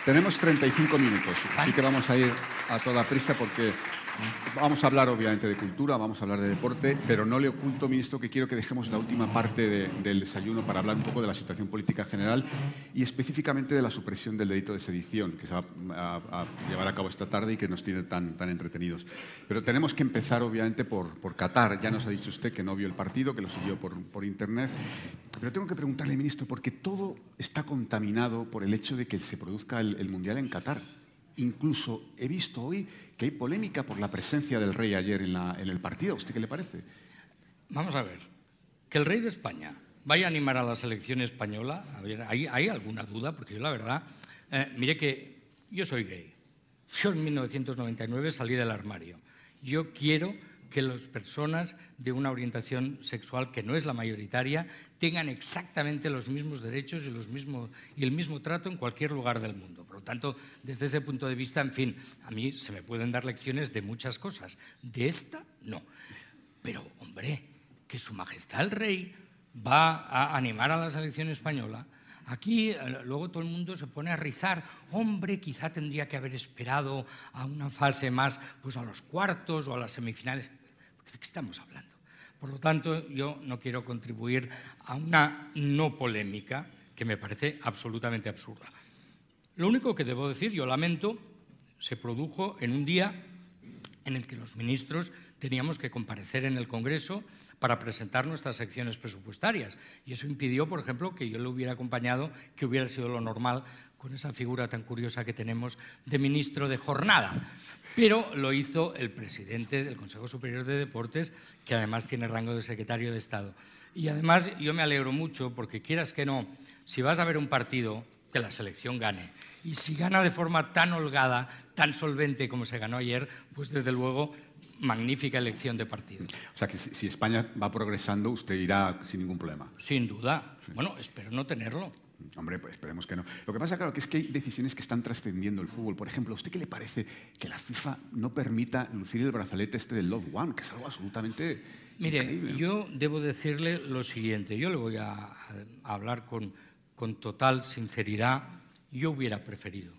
E: tenemos 35 minutos, así que vamos a ir a toda prisa porque Vamos a hablar obviamente de cultura, vamos a hablar de deporte, pero no le oculto, ministro, que quiero que dejemos la última parte del desayuno para hablar un poco de la situación política general y específicamente de la supresión del delito de sedición que se va a, llevar a cabo esta tarde y que nos tiene tan, tan entretenidos. Pero tenemos que empezar obviamente por, por Qatar. Ya nos ha dicho usted que no vio el partido, que lo siguió por, por Internet. Pero tengo que preguntarle, ministro, porque todo está contaminado por el hecho de que se produzca el, el Mundial en Qatar. Incluso he visto hoy que hay polémica por la presencia del rey ayer en, el partido. ¿A usted qué le parece?
D: Vamos a ver. Que el rey de España vaya a animar a la selección española, a ver, ¿hay, alguna duda? Porque yo la verdad, eh, mire que yo soy gay. Yo en 1999 salí del armario. Yo quiero que las personas de una orientación sexual que no es la mayoritaria tengan exactamente los mismos derechos y, los y el mismo trato en cualquier lugar del mundo. Por lo tanto, desde ese punto de vista, en fin, a mí se me pueden dar lecciones de muchas cosas. De esta, no. Pero, hombre, que Su Majestad el Rey va a animar a la selección española Aquí eh, luego todo el mundo se pone a rizar, hombre, quizá tendría que haber esperado a una fase más, pues a los cuartos o a las semifinales. ¿De qué estamos hablando? Por lo tanto, yo no quiero contribuir a una no polémica que me parece absolutamente absurda. Lo único que debo decir, yo lamento, se produjo en un día en el que los ministros teníamos que comparecer en el Congreso para presentar nuestras secciones presupuestarias. Y eso impidió, por ejemplo, que yo le hubiera acompañado, que hubiera sido lo normal con esa figura tan curiosa que tenemos de ministro de jornada. Pero lo hizo el presidente del Consejo Superior de Deportes, que además tiene rango de secretario de Estado. Y además yo me alegro mucho porque quieras que no, si vas a ver un partido, que la selección gane. Y si gana de forma tan holgada, tan solvente como se ganó ayer, pues desde luego magnífica elección de partido.
E: O sea que si España va progresando, usted irá sin ningún problema.
D: Sin duda. Bueno, espero no tenerlo.
E: Hombre, pues esperemos que no. Lo que pasa, claro, que es que hay decisiones que están trascendiendo el fútbol. Por ejemplo, ¿a usted qué le parece que la FIFA no permita lucir el brazalete este del Love One, que es algo absolutamente
D: Mire, yo debo decirle lo siguiente. Yo le voy a hablar con, con total sinceridad. Yo hubiera preferido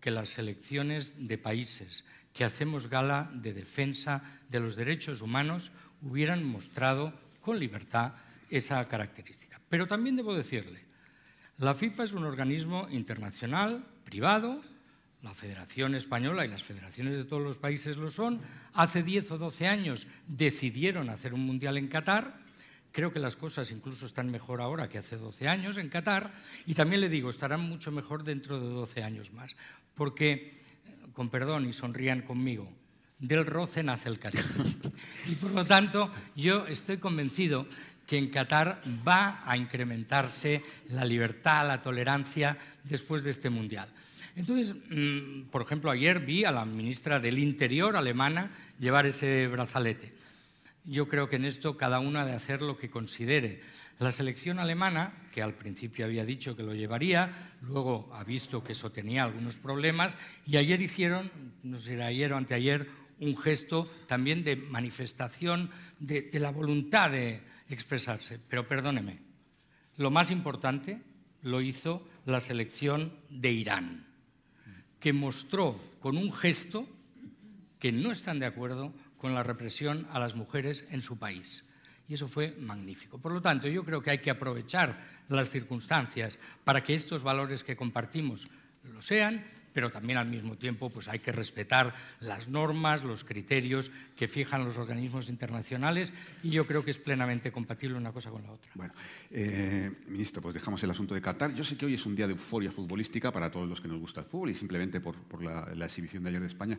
D: que las selecciones de países que hacemos gala de defensa de los derechos humanos hubieran mostrado con libertad esa característica. Pero también debo decirle, la FIFA es un organismo internacional, privado, la Federación Española y las federaciones de todos los países lo son. Hace 10 o 12 años decidieron hacer un mundial en Qatar. Creo que las cosas incluso están mejor ahora que hace 12 años en Qatar. Y también le digo, estarán mucho mejor dentro de 12 años más. Porque con perdón y sonrían conmigo, del roce nace el cariño. Y por lo tanto, yo estoy convencido que en Qatar va a incrementarse la libertad, la tolerancia después de este Mundial. Entonces, mm, por ejemplo, ayer vi a la ministra del Interior alemana llevar ese brazalete. Yo creo que en esto cada uno ha de hacer lo que considere. La selección alemana, que al principio había dicho que lo llevaría, luego ha visto que eso tenía algunos problemas y ayer hicieron, no sé, ayer o anteayer, un gesto también de manifestación de, de la voluntad de expresarse. Pero perdóneme, lo más importante lo hizo la selección de Irán, que mostró con un gesto que no están de acuerdo con la represión a las mujeres en su país. Y eso fue magnífico. Por lo tanto, yo creo que hay que aprovechar las circunstancias para que estos valores que compartimos, lo sean, pero también al mismo tiempo pues hay que respetar las normas, los criterios que fijan los organismos internacionales y yo creo que es plenamente compatible una cosa con la otra.
E: Bueno, eh, ministro, pues dejamos el asunto de Qatar. Yo sé que hoy es un día de euforia futbolística para todos los que nos gusta el fútbol y simplemente por, la, la exhibición de ayer de España.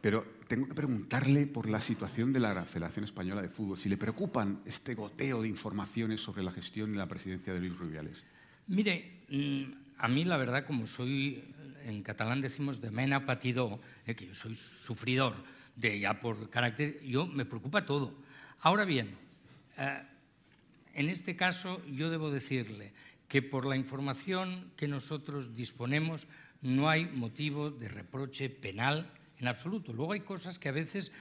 E: Pero tengo que preguntarle por la situación de la Federación Española de Fútbol, si le preocupan este goteo de informaciones sobre la gestión y la presidencia de Luis Rubiales.
D: Mire, mm, a mí la verdad, como soy, en catalán decimos de mena patido, eh, que yo soy sufridor de ya por carácter, yo me preocupa todo. Ahora bien, eh, en este caso yo debo decirle que por la información que nosotros disponemos no hay motivo de reproche penal en absoluto. Luego hay cosas que a veces,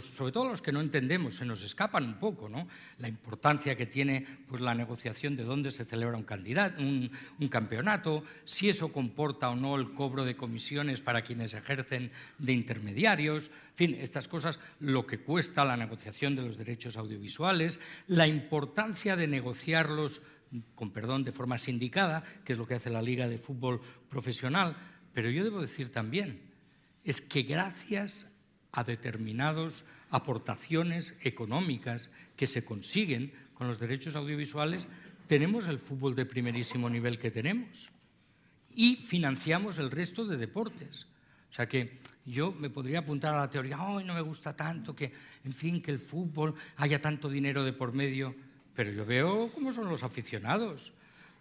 D: sobre todo a los que no entendemos, se nos escapan un poco, ¿no? La importancia que tiene pues, la negociación de dónde se celebra un, un, un campeonato, si eso comporta o no el cobro de comisiones para quienes ejercen de intermediarios, en fin, estas cosas, lo que cuesta la negociación de los derechos audiovisuales, la importancia de negociarlos con perdón, de forma sindicada, que es lo que hace la Liga de Fútbol Profesional, pero yo debo decir también, es que gracias a determinadas aportaciones económicas que se consiguen con los derechos audiovisuales, tenemos el fútbol de primerísimo nivel que tenemos y financiamos el resto de deportes. O sea que yo me podría apuntar a la teoría, hoy no me gusta tanto que, en fin, que el fútbol haya tanto dinero de por medio, pero yo veo cómo son los aficionados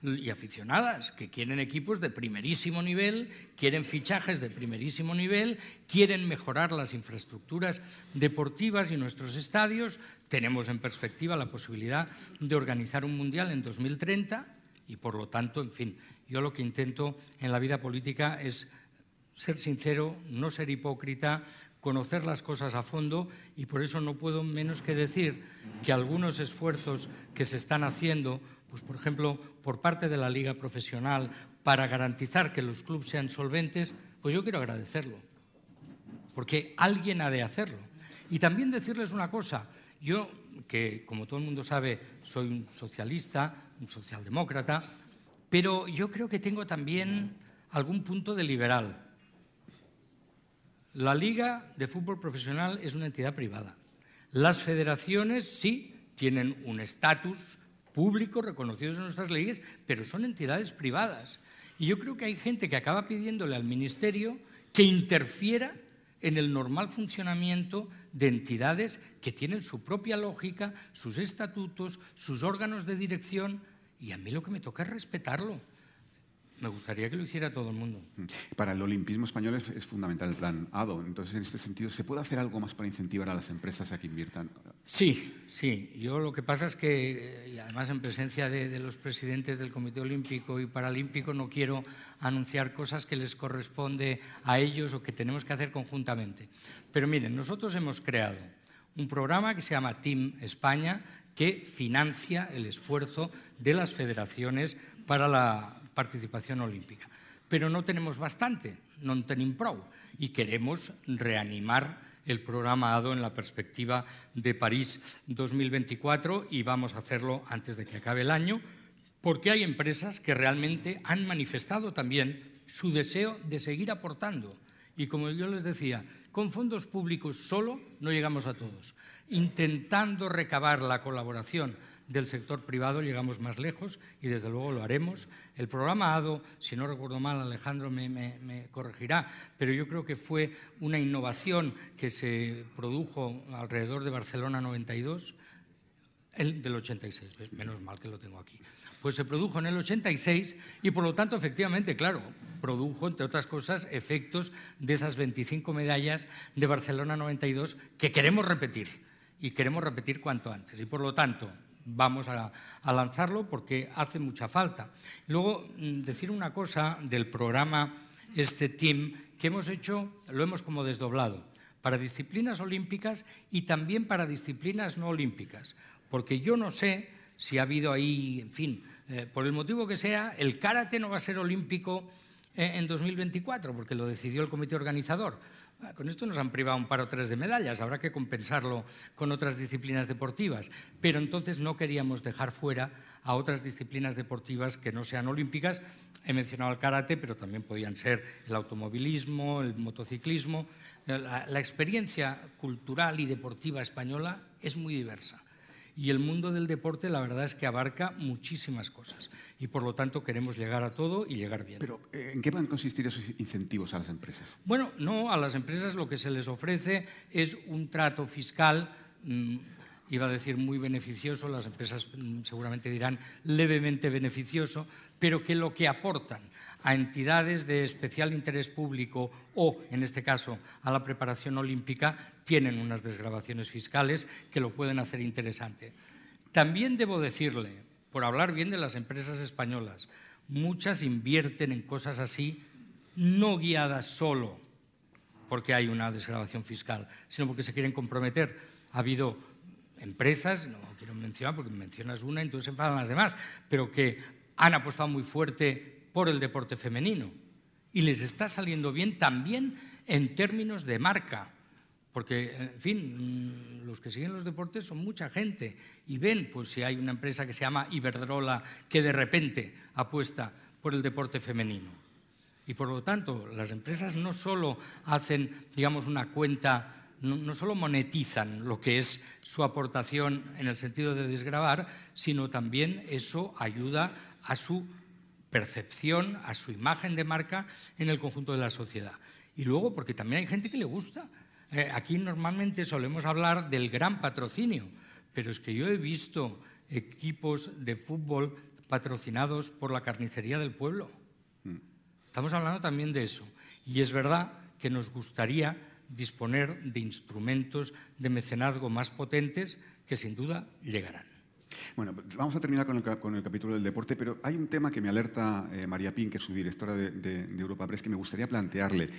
D: y aficionadas que quieren equipos de primerísimo nivel, quieren fichajes de primerísimo nivel, quieren mejorar las infraestructuras deportivas y nuestros estadios. Tenemos en perspectiva la posibilidad de organizar un mundial en 2030 y por lo tanto, en fin, yo lo que intento en la vida política es ser sincero, no ser hipócrita, conocer las cosas a fondo y por eso no puedo menos que decir que algunos esfuerzos que se están haciendo pues, por ejemplo, por parte de la Liga Profesional para garantizar que los clubes sean solventes, pues yo quiero agradecerlo, porque alguien ha de hacerlo. Y también decirles una cosa, yo, que como todo el mundo sabe, soy un socialista, un socialdemócrata, pero yo creo que tengo también algún punto de liberal. La Liga de Fútbol Profesional es una entidad privada. Las federaciones sí tienen un estatus públicos reconocidos en nuestras leyes, pero son entidades privadas. Y yo creo que hay gente que acaba pidiéndole al Ministerio que interfiera en el normal funcionamiento de entidades que tienen su propia lógica, sus estatutos, sus órganos de dirección, y a mí lo que me toca es respetarlo. Me gustaría que lo hiciera todo el mundo. Mm.
E: Para el olimpismo español es, fundamental el plan ADO. Entonces, en este sentido, ¿se puede hacer algo más para incentivar a las empresas a que inviertan?
D: Sí, sí. Yo lo que pasa es que, y además en presencia de, los presidentes del Comité Olímpico y Paralímpico, no quiero anunciar cosas que les corresponde a ellos o que tenemos que hacer conjuntamente. Pero miren, nosotros hemos creado un programa que se llama Team España, que financia el esfuerzo de las federaciones para la participación olímpica. Pero no tenemos bastante, no tenemos prou, y queremos reanimar el programa ADO en la perspectiva de París 2024 y vamos a hacerlo antes de que acabe el año, porque hay empresas que realmente han manifestado también su deseo de seguir aportando. Y como yo les decía, con fondos públicos solo no llegamos a todos. Intentando recabar la colaboración del sector privado llegamos más lejos y desde luego lo haremos. El programa ADO, si no recuerdo mal, Alejandro me, corregirá, pero yo creo que fue una innovación que se produjo alrededor de Barcelona 92, el del 86, menos mal que lo tengo aquí. Pues se produjo en el 86 y por lo tanto, efectivamente, claro, produjo, entre otras cosas, efectos de esas 25 medallas de Barcelona 92 que queremos repetir y queremos repetir cuanto antes. Y por lo tanto, vamos a, lanzarlo porque hace mucha falta. Luego, mm, decir una cosa del programa, este team, que hemos hecho, lo hemos como desdoblado, para disciplinas olímpicas y también para disciplinas no olímpicas, porque yo no sé si ha habido ahí, en fin, eh, por el motivo que sea, el karate no va a ser olímpico eh, en 2024, porque lo decidió el comité organizador. Ah, con esto nos han privado un par o tres de medallas, habrá que compensarlo con otras disciplinas deportivas. Pero entonces no queríamos dejar fuera a otras disciplinas deportivas que no sean olímpicas. He mencionado el karate, pero también podían ser el automovilismo, el motociclismo. La, la experiencia cultural y deportiva española es muy diversa. Y el mundo del deporte, la verdad es que abarca muchísimas cosas. Y por lo tanto queremos llegar a todo y llegar bien.
E: Pero, eh, ¿en qué van a consistir esos incentivos a las empresas?
D: Bueno, no, a las empresas lo que se les ofrece es un trato fiscal. Iba a decir muy beneficioso, las empresas seguramente dirán levemente beneficioso, pero que lo que aportan a entidades de especial interés público o, en este caso, a la preparación olímpica, tienen unas desgrabaciones fiscales que lo pueden hacer interesante. También debo decirle, por hablar bien de las empresas españolas, muchas invierten en cosas así, no guiadas solo porque hay una desgrabación fiscal, sino porque se quieren comprometer. Ha habido empresas, no quiero mencionar porque mencionas una, entonces se enfadan las demás, pero que han apostado muy fuerte por el deporte femenino y les está saliendo bien también en términos de marca, porque, en fin, mm, los que siguen los deportes son mucha gente y ven, pues si hay una empresa que se llama Iberdrola que de repente apuesta por el deporte femenino. Y por lo tanto, las empresas no solo hacen, digamos, una cuenta no, solo monetizan lo que es su aportación en el sentido de desgravar, sino también eso ayuda a su percepción, a su imagen de marca en el conjunto de la sociedad. Y luego, porque también hay gente que le gusta. Eh, aquí normalmente solemos hablar del gran patrocinio, pero es que yo he visto equipos de fútbol patrocinados por la carnicería del pueblo. Mm. Estamos hablando también de eso. Y es verdad que nos gustaría disponer de instrumentos de mecenazgo más potentes que sin duda llegarán.
E: Bueno, vamos a terminar con el, capítulo del deporte, pero hay un tema que me alerta eh, María Pin, que es su directora de Europa Press, que me gustaría plantearle.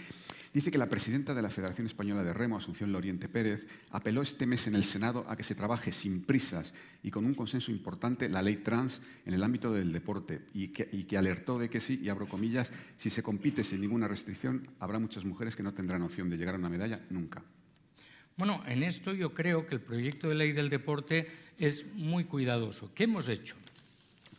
E: Dice que la presidenta de la Federación Española de Remo, Asunción Loriente Pérez, apeló este mes en el Senado a que se trabaje sin prisas y con un consenso importante la ley trans en el ámbito del deporte y que, alertó de que sí, y abro comillas, si se compite sin ninguna restricción, habrá muchas mujeres que no tendrán opción de llegar a una medalla nunca.
D: Bueno, en esto yo creo que el proyecto de ley del deporte es muy cuidadoso. ¿Qué hemos hecho?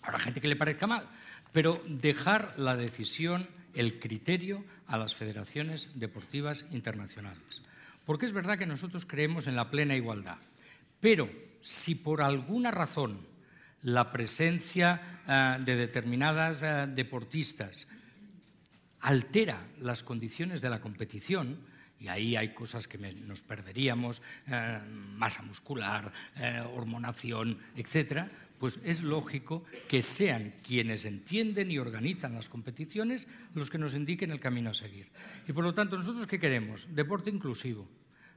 D: Habrá gente que le parezca mal, pero dejar la decisión el criterio a las federaciones deportivas internacionales. Porque es verdad que nosotros creemos en la plena igualdad, pero si por alguna razón la presencia eh, de determinadas eh, deportistas altera las condiciones de la competición, y ahí hay cosas que nos perderíamos, eh, masa muscular, hormonación, etcétera, pues es lógico que sean quienes entienden y organizan las competiciones los que nos indiquen el camino a seguir. Y por lo tanto, ¿nosotros qué queremos? Deporte inclusivo.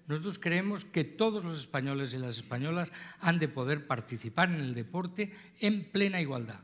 D: Nosotros creemos que todos los españoles y las españolas han de poder participar en el deporte en plena igualdad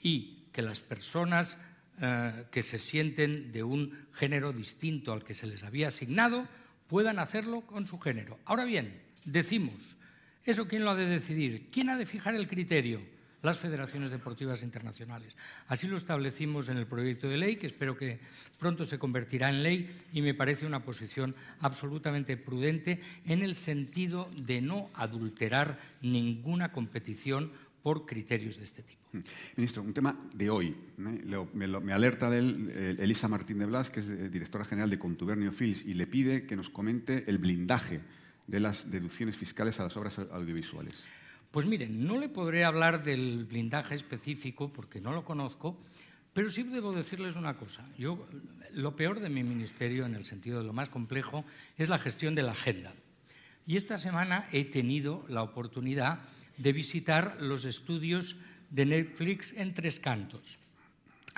D: y que las personas eh, que se sienten de un género distinto al que se les había asignado puedan hacerlo con su género. Ahora bien, decimos, ¿Eso quién lo ha de decidir? ¿Quién ha de fijar el criterio? Las federaciones deportivas internacionales. Así lo establecimos en el proyecto de ley, que espero que pronto se convertirá en ley y me parece una posición absolutamente prudente en el sentido de no adulterar ninguna competición por criterios de este tipo. Mm.
E: Ministro, un tema de hoy. Me, alerta de él Elisa Martín de Blas, que es eh, directora general de Contubernio Fils, y le pide que nos comente el blindaje de las deducciones fiscales a las obras audiovisuales?
D: Pues miren, no le podré hablar del blindaje específico porque no lo conozco, pero sí debo decirles una cosa. Yo, lo peor de mi ministerio, en el sentido de lo más complejo, es la gestión de la agenda. Y esta semana he tenido la oportunidad de visitar los estudios de Netflix en Tres Cantos.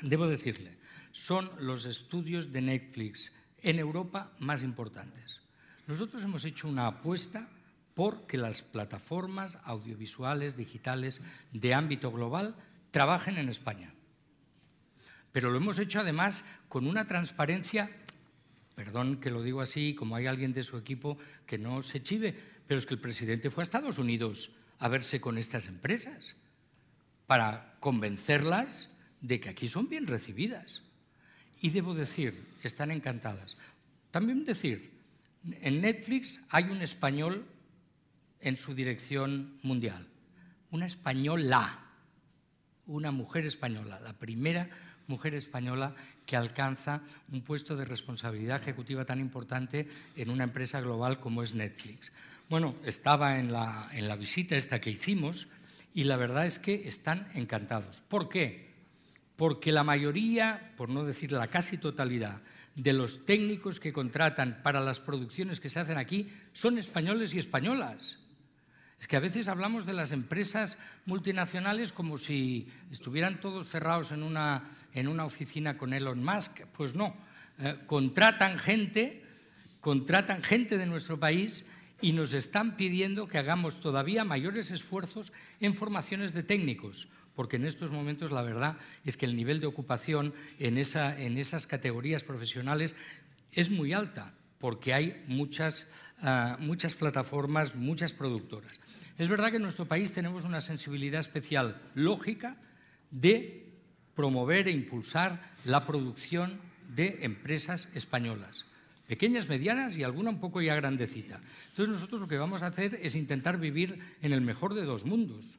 D: Debo decirle, son los estudios de Netflix en Europa más importantes. Nosotros hemos hecho una apuesta por que las plataformas audiovisuales digitales de ámbito global trabajen en España. Pero lo hemos hecho además con una transparencia, perdón que lo digo así, como hay alguien de su equipo que no se chive, pero es que el presidente fue a Estados Unidos a verse con estas empresas para convencerlas de que aquí son bien recibidas. Y debo decir, están encantadas. También decir En Netflix hay un español en su dirección mundial, una española, una mujer española, la primera mujer española que alcanza un puesto de responsabilidad ejecutiva tan importante en una empresa global como es Netflix. Bueno, estaba en la, en la visita esta que hicimos y la verdad es que están encantados. ¿Por qué? Porque la mayoría, por no decir la casi totalidad, de los técnicos que contratan para las producciones que se hacen aquí son españoles y españolas. Es que a veces hablamos de las empresas multinacionales como si estuvieran todos cerrados en una, en una oficina con Elon Musk. Pues no, eh, contratan gente, contratan gente de nuestro país y nos están pidiendo que hagamos todavía mayores esfuerzos en formaciones de técnicos, porque en estos momentos la verdad es que el nivel de ocupación en, esa, en esas categorías profesionales es muy alta, porque hay muchas, ah, muchas plataformas, muchas productoras. Es verdad que en nuestro país tenemos una sensibilidad especial lógica de promover e impulsar la producción de empresas españolas, pequeñas, medianas y alguna un poco ya grandecita. Entonces nosotros lo que vamos a hacer es intentar vivir en el mejor de dos mundos.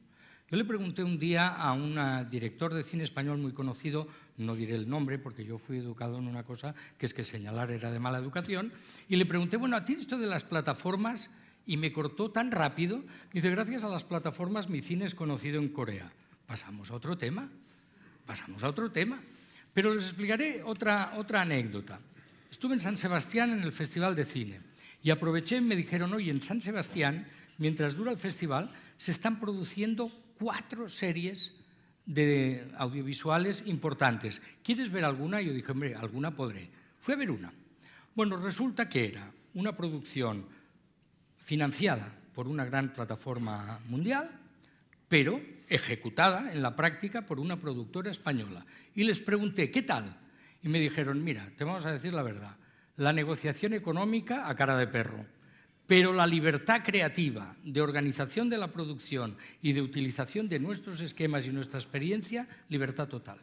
D: Yo le pregunté un día a un director de cine español muy conocido, no diré el nombre porque yo fui educado en una cosa que es que señalar era de mala educación, y le pregunté, bueno, ¿a ti esto de las plataformas y me cortó tan rápido. Dice, gracias a las plataformas mi cine es conocido en Corea. Pasamos a otro tema, pasamos a otro tema. Pero les explicaré otra, otra anécdota. Estuve en San Sebastián en el Festival de Cine y aproveché y me dijeron, oye, en San Sebastián, mientras dura el festival, se están produciendo cuatro series de audiovisuales importantes. ¿Quieres ver alguna? Yo dije, hombre, alguna podré. Fui a ver una. Bueno, resulta que era una producción financiada por una gran plataforma mundial, pero ejecutada en la práctica por una productora española. Y les pregunté, ¿qué tal? Y me dijeron, mira, te vamos a decir la verdad, la negociación económica a cara de perro, pero la libertad creativa de organización de la producción y de utilización de nuestros esquemas y nuestra experiencia, libertad total.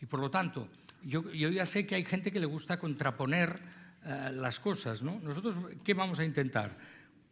D: Y por lo tanto, yo, ya sé que hay gente que le gusta contraponer eh, las cosas. ¿no? Nosotros, ¿qué vamos a intentar?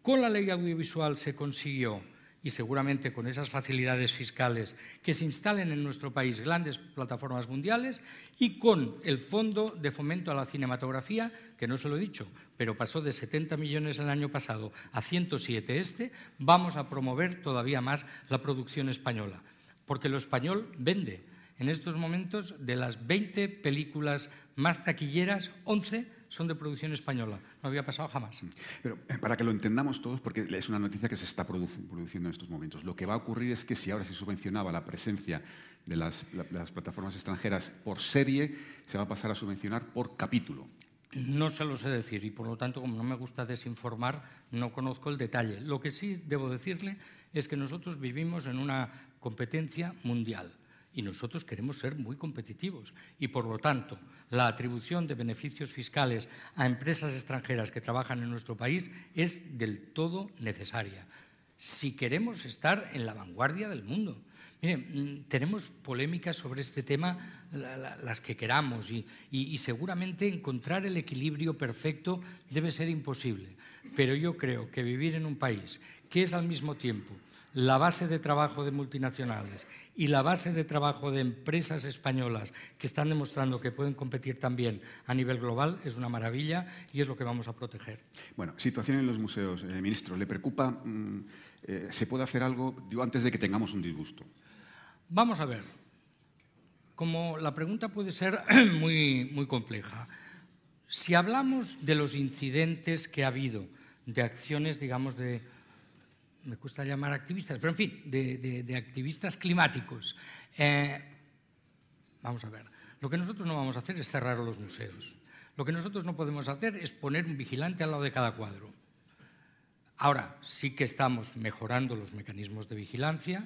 D: Con la ley audiovisual se consiguió, y seguramente con esas facilidades fiscales, que se instalen en nuestro país grandes plataformas mundiales y con el Fondo de Fomento a la Cinematografía, que no se lo he dicho, pero pasó de 70 millones el año pasado a 107 este, vamos a promover todavía más la producción española, porque lo español vende. En estos momentos, de las 20 películas más taquilleras, 11 son de producción española. No había pasado jamás.
E: Pero eh, para que lo entendamos todos, porque es una noticia que se está produciendo en estos momentos, lo que va a ocurrir es que si ahora se subvencionaba la presencia de las, las plataformas extranjeras por serie, se va a pasar a subvencionar por capítulo.
D: No se lo sé decir y por lo tanto, como no me gusta desinformar, no conozco el detalle. Lo que sí debo decirle es que nosotros vivimos en una competencia mundial y nosotros queremos ser muy competitivos y por lo tanto la atribución de beneficios fiscales a empresas extranjeras que trabajan en nuestro país es del todo necesaria si queremos estar en la vanguardia del mundo. Miren, mm, tenemos polémicas sobre este tema, las que queramos, y seguramente encontrar el equilibrio perfecto debe ser imposible. Pero yo creo que vivir en un país que es al mismo tiempo la base de trabajo de multinacionales y la base de trabajo de empresas españolas que están demostrando que pueden competir también a nivel global es una maravilla y es lo que vamos a proteger.
E: Bueno, situación en los museos, eh, ministro. ¿Le preocupa? Mm, eh, ¿Se puede hacer algo digo, antes de que tengamos un disgusto?
D: Vamos a ver. Como la pregunta puede ser muy, muy compleja, si hablamos de los incidentes que ha habido, de acciones, digamos, de me gusta llamar activistas, pero en fin, de, activistas climáticos. Eh, vamos a ver, lo que nosotros no vamos a hacer es cerrar los museos. Lo que nosotros no podemos hacer es poner un vigilante al lado de cada cuadro. Ahora, sí que estamos mejorando los mecanismos de vigilancia,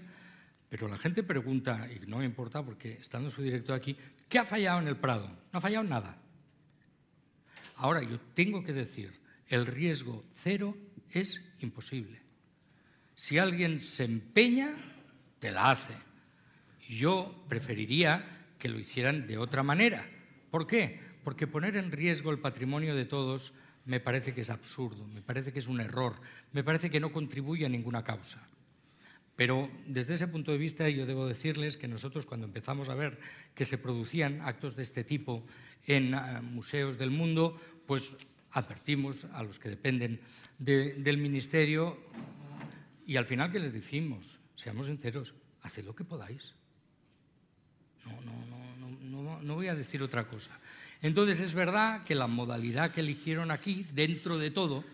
D: pero la gente pregunta, y no me importa porque estando su director aquí, ¿qué ha fallado en el Prado? No ha fallado nada. Ahora, yo tengo que decir, el riesgo cero es imposible. Si alguien se empeña, te la hace. Yo preferiría que lo hicieran de otra manera. ¿Por qué? Porque poner en riesgo el patrimonio de todos me parece que es absurdo, me parece que es un error, me parece que no contribuye a ninguna causa. Pero desde ese punto de vista yo debo decirles que nosotros cuando empezamos a ver que se producían actos de este tipo en ah, museos del mundo, pues advertimos a los que dependen del ministerio y al final que les decimos, seamos sinceros, haced lo que podáis. No, no, no, no, no voy a decir otra cosa. Entonces es verdad que la modalidad que eligieron aquí, dentro de todo,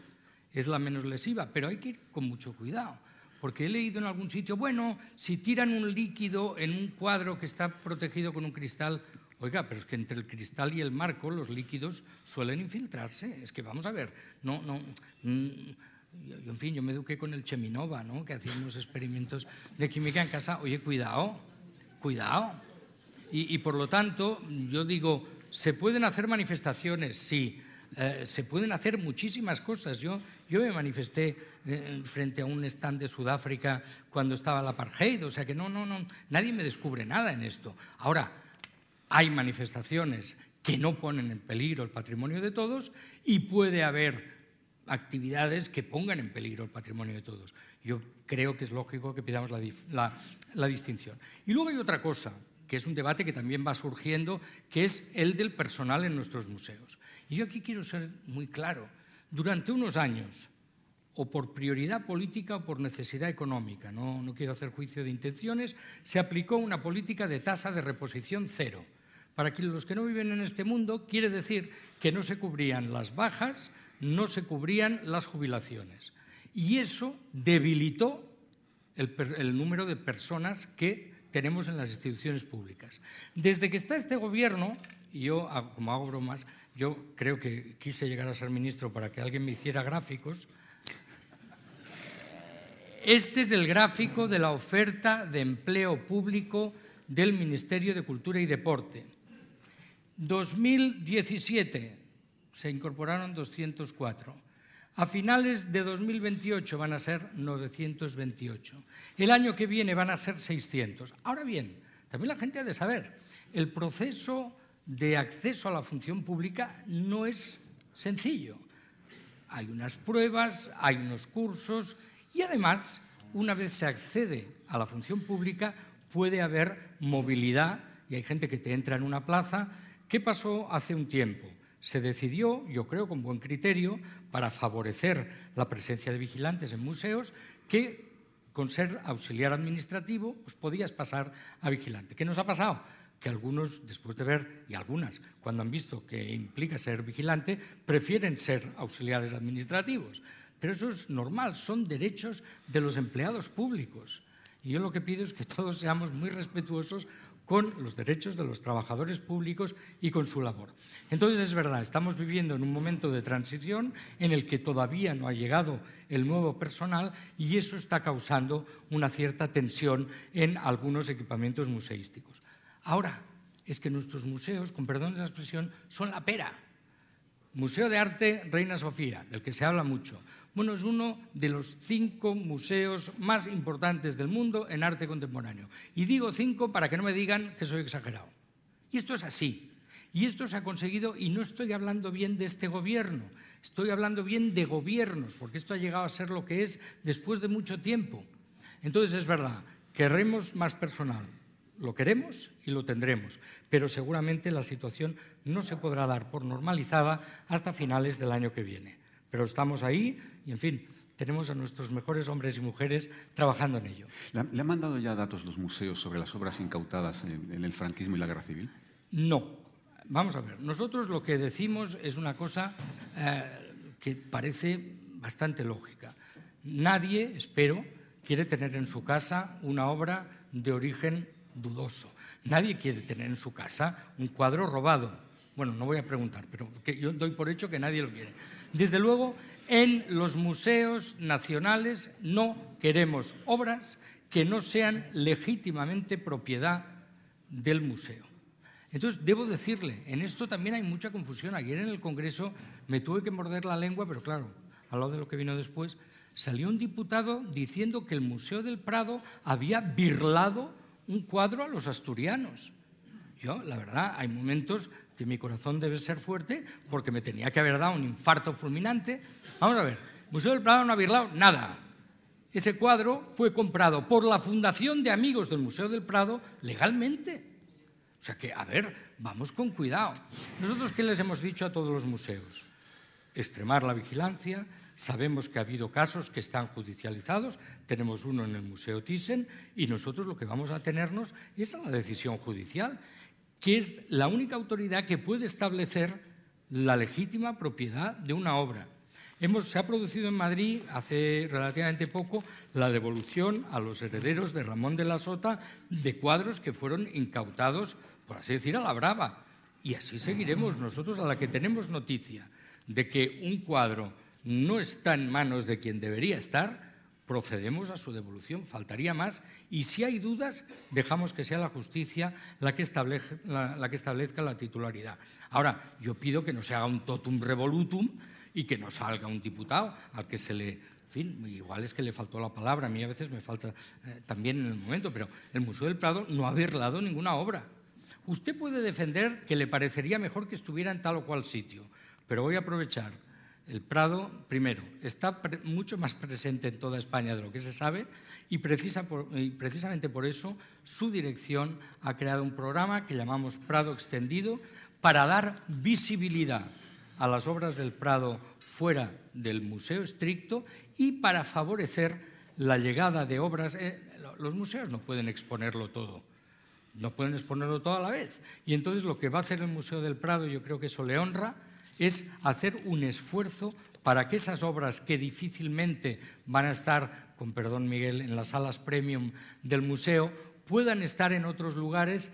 D: es la menos lesiva, pero hay que ir con mucho cuidado. Porque he leído en algún sitio, bueno, si tiran un líquido en un cuadro que está protegido con un cristal, oiga, pero es que entre el cristal y el marco los líquidos suelen infiltrarse. Es que vamos a ver, no, no. Yo, en fin, yo me eduqué con el Cheminova, ¿no? Que hacía unos experimentos de química en casa. Oye, cuidado, cuidado. y por lo tanto, yo digo, se pueden hacer manifestaciones, sí. Eh, se pueden hacer muchísimas cosas. Yo, yo me manifesté eh, frente a un stand de Sudáfrica cuando estaba la apartheid, o sea que no, no, no, nadie me descubre nada en esto. Ahora, hay manifestaciones que no ponen en peligro el patrimonio de todos y puede haber actividades que pongan en peligro el patrimonio de todos. Yo creo que es lógico que pidamos la distinción. Y luego hay otra cosa que es un debate que también va surgiendo, que es el del personal en nuestros museos. Y yo aquí quiero ser muy claro. Durante unos años, o por prioridad política o por necesidad económica, no, no quiero hacer juicio de intenciones, se aplicó una política de tasa de reposición cero. Para los que no viven en este mundo, quiere decir que no se cubrían las bajas, no se cubrían las jubilaciones. Y eso debilitó el, número de personas que tenemos en las instituciones públicas. Desde que está este gobierno, y yo, como hago bromas, yo creo que quise llegar a ser ministro para que alguien me hiciera gráficos. Este es el gráfico de la oferta de empleo público del Ministerio de Cultura y Deporte. 2017 se incorporaron 204. A finales de 2028 van a ser 928. El año que viene van a ser 600. Ahora bien, también la gente ha de saber, el proceso de acceso a la función pública no es sencillo. Hay unas pruebas, hay unos cursos y además, una vez se accede a la función pública, puede haber movilidad y hay gente que te entra en una plaza. ¿Qué pasó hace un tiempo? Se decidió, yo creo con buen criterio, para favorecer la presencia de vigilantes en museos, que con ser auxiliar administrativo pues podías pasar a vigilante. ¿Qué nos ha pasado? Que algunos, después de ver, y algunas, cuando han visto que implica ser vigilante, prefieren ser auxiliares administrativos. Pero eso es normal, son derechos de los empleados públicos. Y yo lo que pido es que todos seamos muy respetuosos con los derechos de los trabajadores públicos y con su labor. Entonces es verdad, estamos viviendo en un momento de transición en el que todavía no ha llegado el nuevo personal y eso está causando una cierta tensión en algunos equipamientos museísticos. Ahora, es que nuestros museos, con perdón de la expresión, son la pera. Museo de Arte Reina Sofía, del que se habla mucho. Bueno, es uno de los cinco museos más importantes del mundo en arte contemporáneo. Y digo cinco para que no me digan que soy exagerado. Y esto es así. Y esto se ha conseguido, y no estoy hablando bien de este gobierno, estoy hablando bien de gobiernos, porque esto ha llegado a ser lo que es después de mucho tiempo. Entonces es verdad, queremos más personal, lo queremos y lo tendremos, pero seguramente la situación no se podrá dar por normalizada hasta finales del año que viene. Pero estamos ahí y, en fin, tenemos a nuestros mejores hombres y mujeres trabajando en ello.
E: ¿Le, han mandado ya datos los museos sobre las obras incautadas en, el franquismo y la guerra civil?
D: No. Vamos a ver, nosotros lo que decimos es una cosa eh, que parece bastante lógica. Nadie, espero, quiere tener en su casa una obra de origen dudoso. Nadie quiere tener en su casa un cuadro robado. Bueno, no voy a preguntar, pero yo doy por hecho que nadie lo quiere. Desde luego, en los museos nacionales no queremos obras que no sean legítimamente propiedad del museo. Entonces, debo decirle, en esto también hay mucha confusión. Ayer en el Congreso me tuve que morder la lengua, pero claro, al lado de lo que vino después, salió un diputado diciendo que el Museo del Prado había birlado un cuadro a los asturianos. Yo, la verdad, hay momentos que mi corazón debe ser fuerte porque me tenía que haber dado un infarto fulminante. Vamos a ver, Museo del Prado no ha virlado nada. Ese cuadro fue comprado por la Fundación de Amigos del Museo del Prado legalmente. O sea que, a ver, vamos con cuidado. Nosotros, ¿qué les hemos dicho a todos los museos? Extremar la vigilancia. Sabemos que ha habido casos que están judicializados. Tenemos uno en el Museo Thyssen y nosotros lo que vamos a tenernos es la decisión judicial, que es la única autoridad que puede establecer la legítima propiedad de una obra se ha producido en Madrid hace relativamente poco la devolución a los herederos de Ramón de la Sota de cuadros que fueron incautados, por así decir, a la brava. Y así seguiremos nosotros a la que tenemos noticia de que un cuadro no está en manos de quien debería estar, procedemos a su devolución, faltaría más, y si hay dudas, dejamos que sea la justicia la que, establezca la titularidad. Ahora, yo pido que no se haga un totum revolutum, y que no salga un diputado al que se le... En fin, igual es que le faltó la palabra, a mí a veces me falta eh, también en el momento, pero el Museo del Prado no ha virlado ninguna obra. Usted puede defender que le parecería mejor que estuviera en tal o cual sitio, pero voy a aprovechar. El Prado, primero, está mucho más presente en toda España de lo que se sabe y, precisa y precisamente por eso su dirección ha creado un programa que llamamos Prado Extendido para dar visibilidad a las obras del Prado fuera del museo estricto y para favorecer la llegada de obras. Eh, los museos no pueden exponerlo todo, no pueden exponerlo todo a la vez. Y entonces lo que va a hacer el Museo del Prado, yo creo que eso le honra, es hacer un esfuerzo para que esas obras que difícilmente van a estar, con perdón Miguel, en las salas premium del museo, puedan estar en otros lugares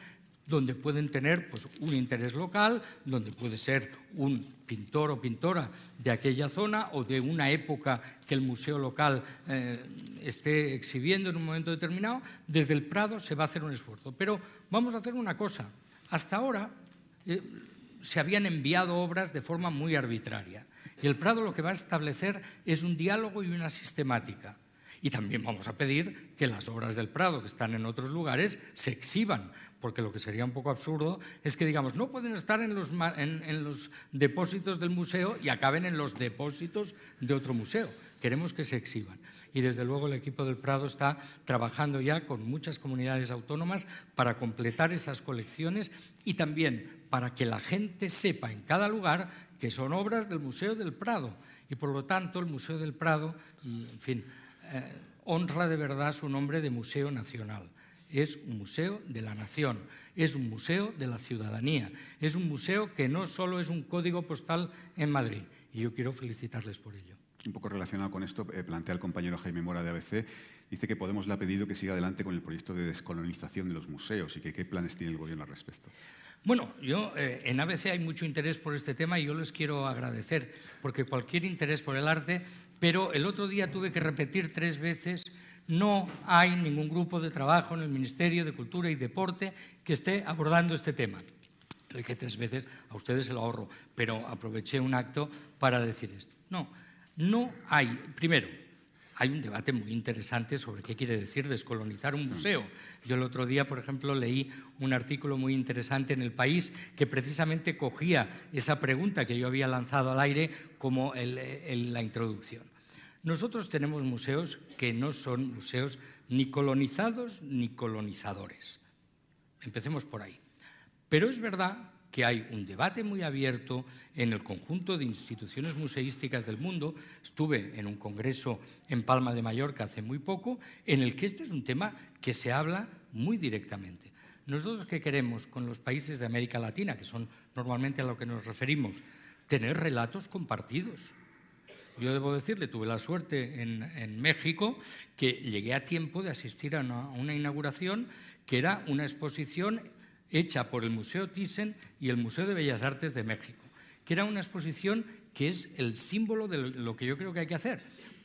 D: donde pueden tener pues, un interés local, donde puede ser un pintor o pintora de aquella zona o de una época que el museo local eh, esté exhibiendo en un momento determinado, desde el Prado se va a hacer un esfuerzo. Pero vamos a hacer una cosa. Hasta ahora eh, se habían enviado obras de forma muy arbitraria y el Prado lo que va a establecer es un diálogo y una sistemática. Y también vamos a pedir que las obras del Prado que están en otros lugares se exhiban, porque lo que sería un poco absurdo es que digamos, no pueden estar en los, en, los depósitos del museo y acaben en los depósitos de otro museo. Queremos que se exhiban. Y desde luego el equipo del Prado está trabajando ya con muchas comunidades autónomas para completar esas colecciones y también para que la gente sepa en cada lugar que son obras del Museo del Prado. Y por lo tanto el Museo del Prado, en fin, eh, honra de verdad su nombre de Museo Nacional es un museo de la nación, es un museo de la ciudadanía, es un museo que no solo es un código postal en Madrid. Y yo quiero felicitarles por ello.
E: Un poco relacionado con esto, eh, plantea el compañero Jaime Mora de ABC, dice que Podemos le ha pedido que siga adelante con el proyecto de descolonización de los museos y que qué planes tiene el gobierno al respecto.
D: Bueno, yo eh, en ABC hay mucho interés por este tema y yo les quiero agradecer, porque cualquier interés por el arte, pero el otro día tuve que repetir tres veces no hay ningún grupo de trabajo en el Ministerio de Cultura y Deporte que esté abordando este tema. Lo dije tres veces, a ustedes se lo ahorro, pero aproveché un acto para decir esto. No, no hay, primero, hay un debate muy interesante sobre qué quiere decir descolonizar un museo. Yo el otro día, por ejemplo, leí un artículo muy interesante en El País que precisamente cogía esa pregunta que yo había lanzado al aire como la introducción. Nosotros tenemos museos que no son museos ni colonizados ni colonizadores. Empecemos por ahí. Pero es verdad que hay un debate muy abierto en el conjunto de instituciones museísticas del mundo. Estuve en un congreso en Palma de Mallorca hace muy poco, en el que este es un tema que se habla muy directamente. Nosotros que queremos con los países de América Latina, que son normalmente a lo que nos referimos, tener relatos compartidos yo debo decirle, tuve la suerte en, México que llegué a tiempo de asistir a una, inauguración que era una exposición hecha por el Museo Thyssen y el Museo de Bellas Artes de México, que era una exposición que es el símbolo de lo que yo creo que hay que hacer.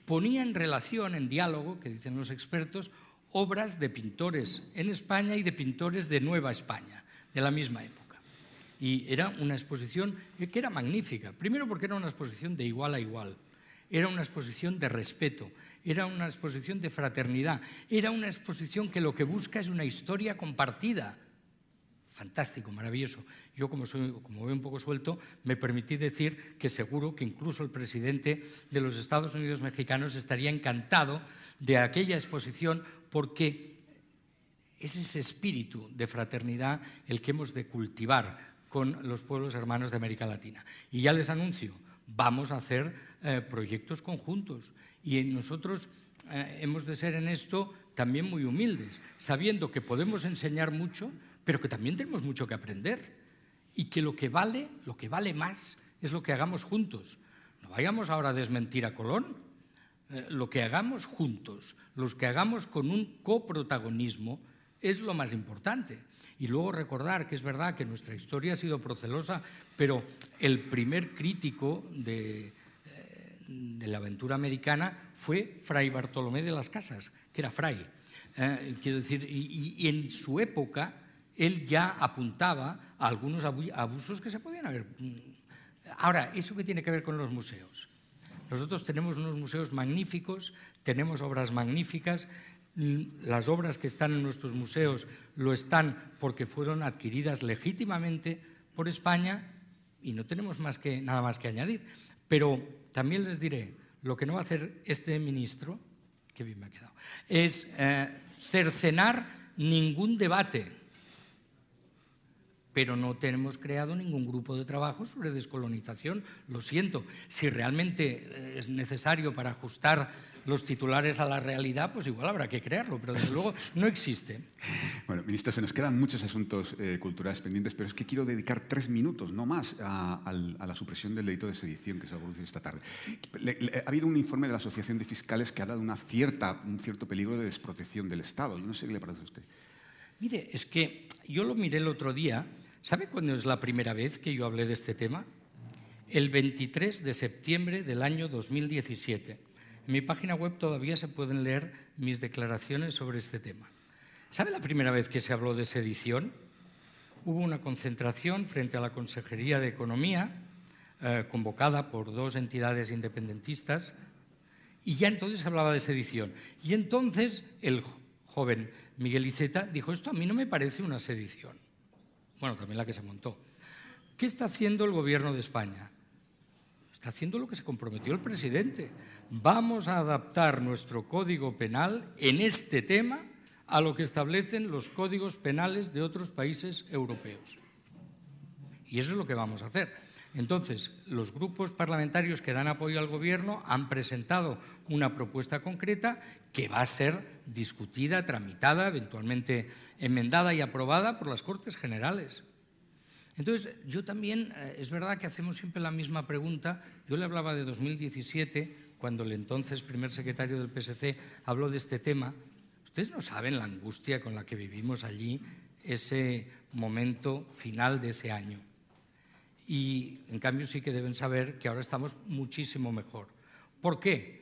D: Ponía en relación, en diálogo, que dicen los expertos, obras de pintores en España y de pintores de Nueva España, de la misma época. Y era una exposición que era magnífica, primero porque era una exposición de igual a igual era una exposición de respeto, era una exposición de fraternidad, era una exposición que lo que busca es una historia compartida. Fantástico, maravilloso. Yo, como, soy, como voy un poco suelto, me permití decir que seguro que incluso el presidente de los Estados Unidos mexicanos estaría encantado de aquella exposición porque es ese espíritu de fraternidad el que hemos de cultivar con los pueblos hermanos de América Latina. Y ya les anuncio, vamos a hacer eh, proyectos conjuntos y nosotros eh, hemos de ser en esto también muy humildes, sabiendo que podemos enseñar mucho, pero que también tenemos mucho que aprender y que lo que vale, lo que vale más es lo que hagamos juntos. No vayamos ahora a desmentir a Colón, eh, lo que hagamos juntos, los que hagamos con un coprotagonismo es lo más importante. Y luego recordar que es verdad que nuestra historia ha sido procelosa, pero el primer crítico de, de la aventura americana fue Fray Bartolomé de las Casas, que era fray. Eh, quiero decir, y, en su época él ya apuntaba a algunos abusos que se podían haber. Mm, ahora, ¿eso qué tiene que ver con los museos? Nosotros tenemos unos museos magníficos, tenemos obras magníficas, mm, las obras que están en nuestros museos lo están porque fueron adquiridas legítimamente por España y no tenemos más que, nada más que añadir. Pero también les diré, lo que no va a hacer este ministro, que bien me ha quedado, es eh, cercenar ningún debate. Pero no tenemos creado ningún grupo de trabajo sobre descolonización. Lo siento. Si realmente eh, es necesario para ajustar los titulares a la realidad, pues igual habrá que crearlo, pero desde luego no existe.
E: Bueno, ministra, se nos quedan muchos asuntos eh, culturales pendientes, pero es que quiero dedicar tres minutos, no más, a, la supresión del delito de sedición que se ha producido esta tarde. ha habido un informe de la Asociación de Fiscales que habla de una cierta, un cierto peligro de desprotección del Estado. Yo no sé qué le parece a usted.
D: Mire, es que yo lo miré el otro día. ¿Sabe cuándo es la primera vez que yo hablé de este tema? El 23 de septiembre del año 2017. En mi página web todavía se pueden leer mis declaraciones sobre este tema. ¿Sabe la primera vez que se habló de sedición? Hubo una concentración frente a la Consejería de Economía, eh, convocada por dos entidades independentistas, y ya entonces se hablaba de sedición. Y entonces el joven Miguel Iceta dijo, esto a mí no me parece una sedición. Bueno, también la que se montó. ¿Qué está haciendo el gobierno de España? Está haciendo lo que se comprometió el presidente. Vamos a adaptar nuestro código penal en este tema a lo que establecen los códigos penales de otros países europeos. Y eso es lo que vamos a hacer. Entonces, los grupos parlamentarios que dan apoyo al Gobierno han presentado una propuesta concreta que va a ser discutida, tramitada, eventualmente enmendada y aprobada por las Cortes Generales. Entonces, yo también, eh, es verdad que hacemos siempre la misma pregunta. Yo le hablaba de 2017, cuando el entonces primer secretario del PSC habló de este tema. Ustedes no saben la angustia con la que vivimos allí ese momento final de ese año. Y en cambio sí que deben saber que ahora estamos muchísimo mejor. ¿Por qué?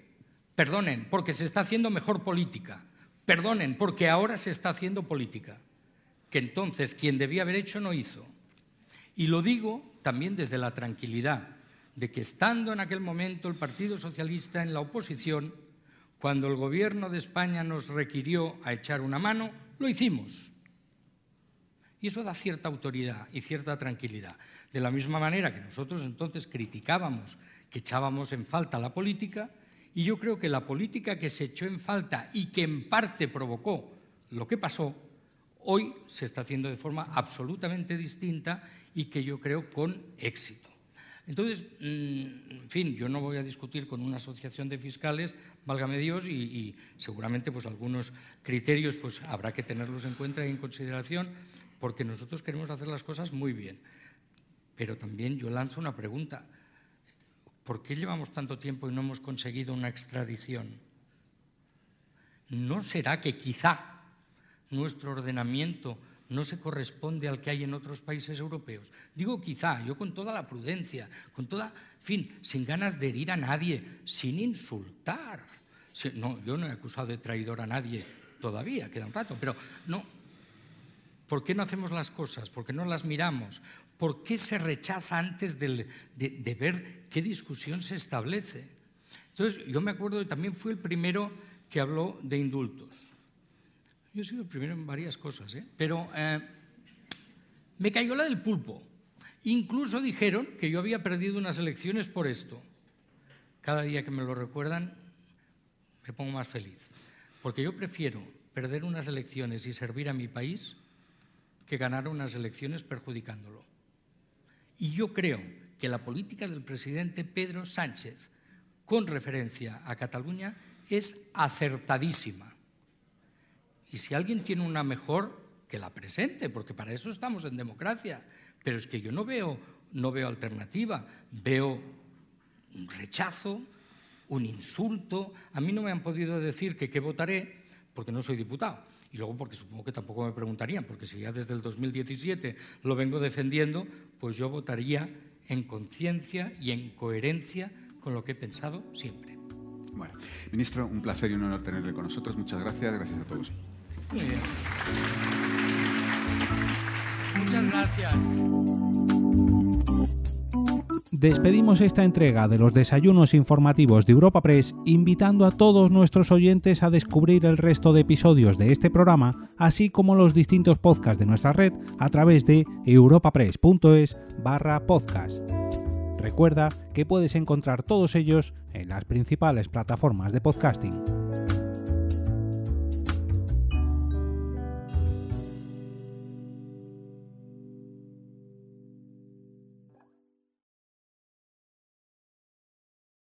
D: Perdonen, porque se está haciendo mejor política. Perdonen, porque ahora se está haciendo política. Que entonces quien debía haber hecho no hizo. Y lo digo también desde la tranquilidad de que estando en aquel momento el Partido Socialista en la oposición, cuando el gobierno de España nos requirió a echar una mano, lo hicimos. Y eso da cierta autoridad y cierta tranquilidad. De la misma manera que nosotros entonces criticábamos que echábamos en falta la política, y yo creo que la política que se echó en falta y que en parte provocó lo que pasó, hoy se está haciendo de forma absolutamente distinta y que yo creo con éxito. Entonces, mm, en fin, yo no voy a discutir con una asociación de fiscales, válgame Dios, y, seguramente pues algunos criterios pues habrá que tenerlos en cuenta y en consideración, porque nosotros queremos hacer las cosas muy bien. Pero también yo lanzo una pregunta. ¿Por qué llevamos tanto tiempo y no hemos conseguido una extradición? ¿No será que quizá nuestro ordenamiento no se corresponde al que hay en otros países europeos. Digo quizá, yo con toda la prudencia, con toda, fin, sin ganas de herir a nadie, sin insultar. No, yo no he acusado de traidor a nadie todavía, queda un rato, pero no. ¿Por qué no hacemos las cosas? ¿Por qué no las miramos? ¿Por qué se rechaza antes de, ver qué discusión se establece? Entonces, yo me acuerdo también fui el primero que habló de indultos. Yo he sido el primero en varias cosas, ¿eh? pero eh, Me cayó la del pulpo. Incluso dijeron que yo había perdido unas elecciones por esto. Cada día que me lo recuerdan, me pongo más feliz. Porque yo prefiero perder unas elecciones y servir a mi país que ganar unas elecciones perjudicándolo. Y yo creo que la política del presidente Pedro Sánchez con referencia a Cataluña es acertadísima. Y si alguien tiene una mejor, que la presente, porque para eso estamos en democracia. Pero es que yo no veo, no veo alternativa, veo un rechazo, un insulto. A mí no me han podido decir que qué votaré porque no soy diputado. Y luego porque supongo que tampoco me preguntarían, porque si ya desde el 2017 lo vengo defendiendo, pues yo votaría en conciencia y en coherencia con lo que he pensado siempre.
E: Bueno, ministro, un placer y un honor tenerle con nosotros. Muchas gracias, gracias a todos.
D: Muy bien. Muchas gracias.
B: Despedimos esta entrega de los desayunos informativos de Europa Press invitando a todos nuestros oyentes a descubrir el resto de episodios de este programa, así como los distintos podcasts de nuestra red a través de europapress.es barra podcast. Recuerda que puedes encontrar todos ellos en las principales plataformas de podcasting.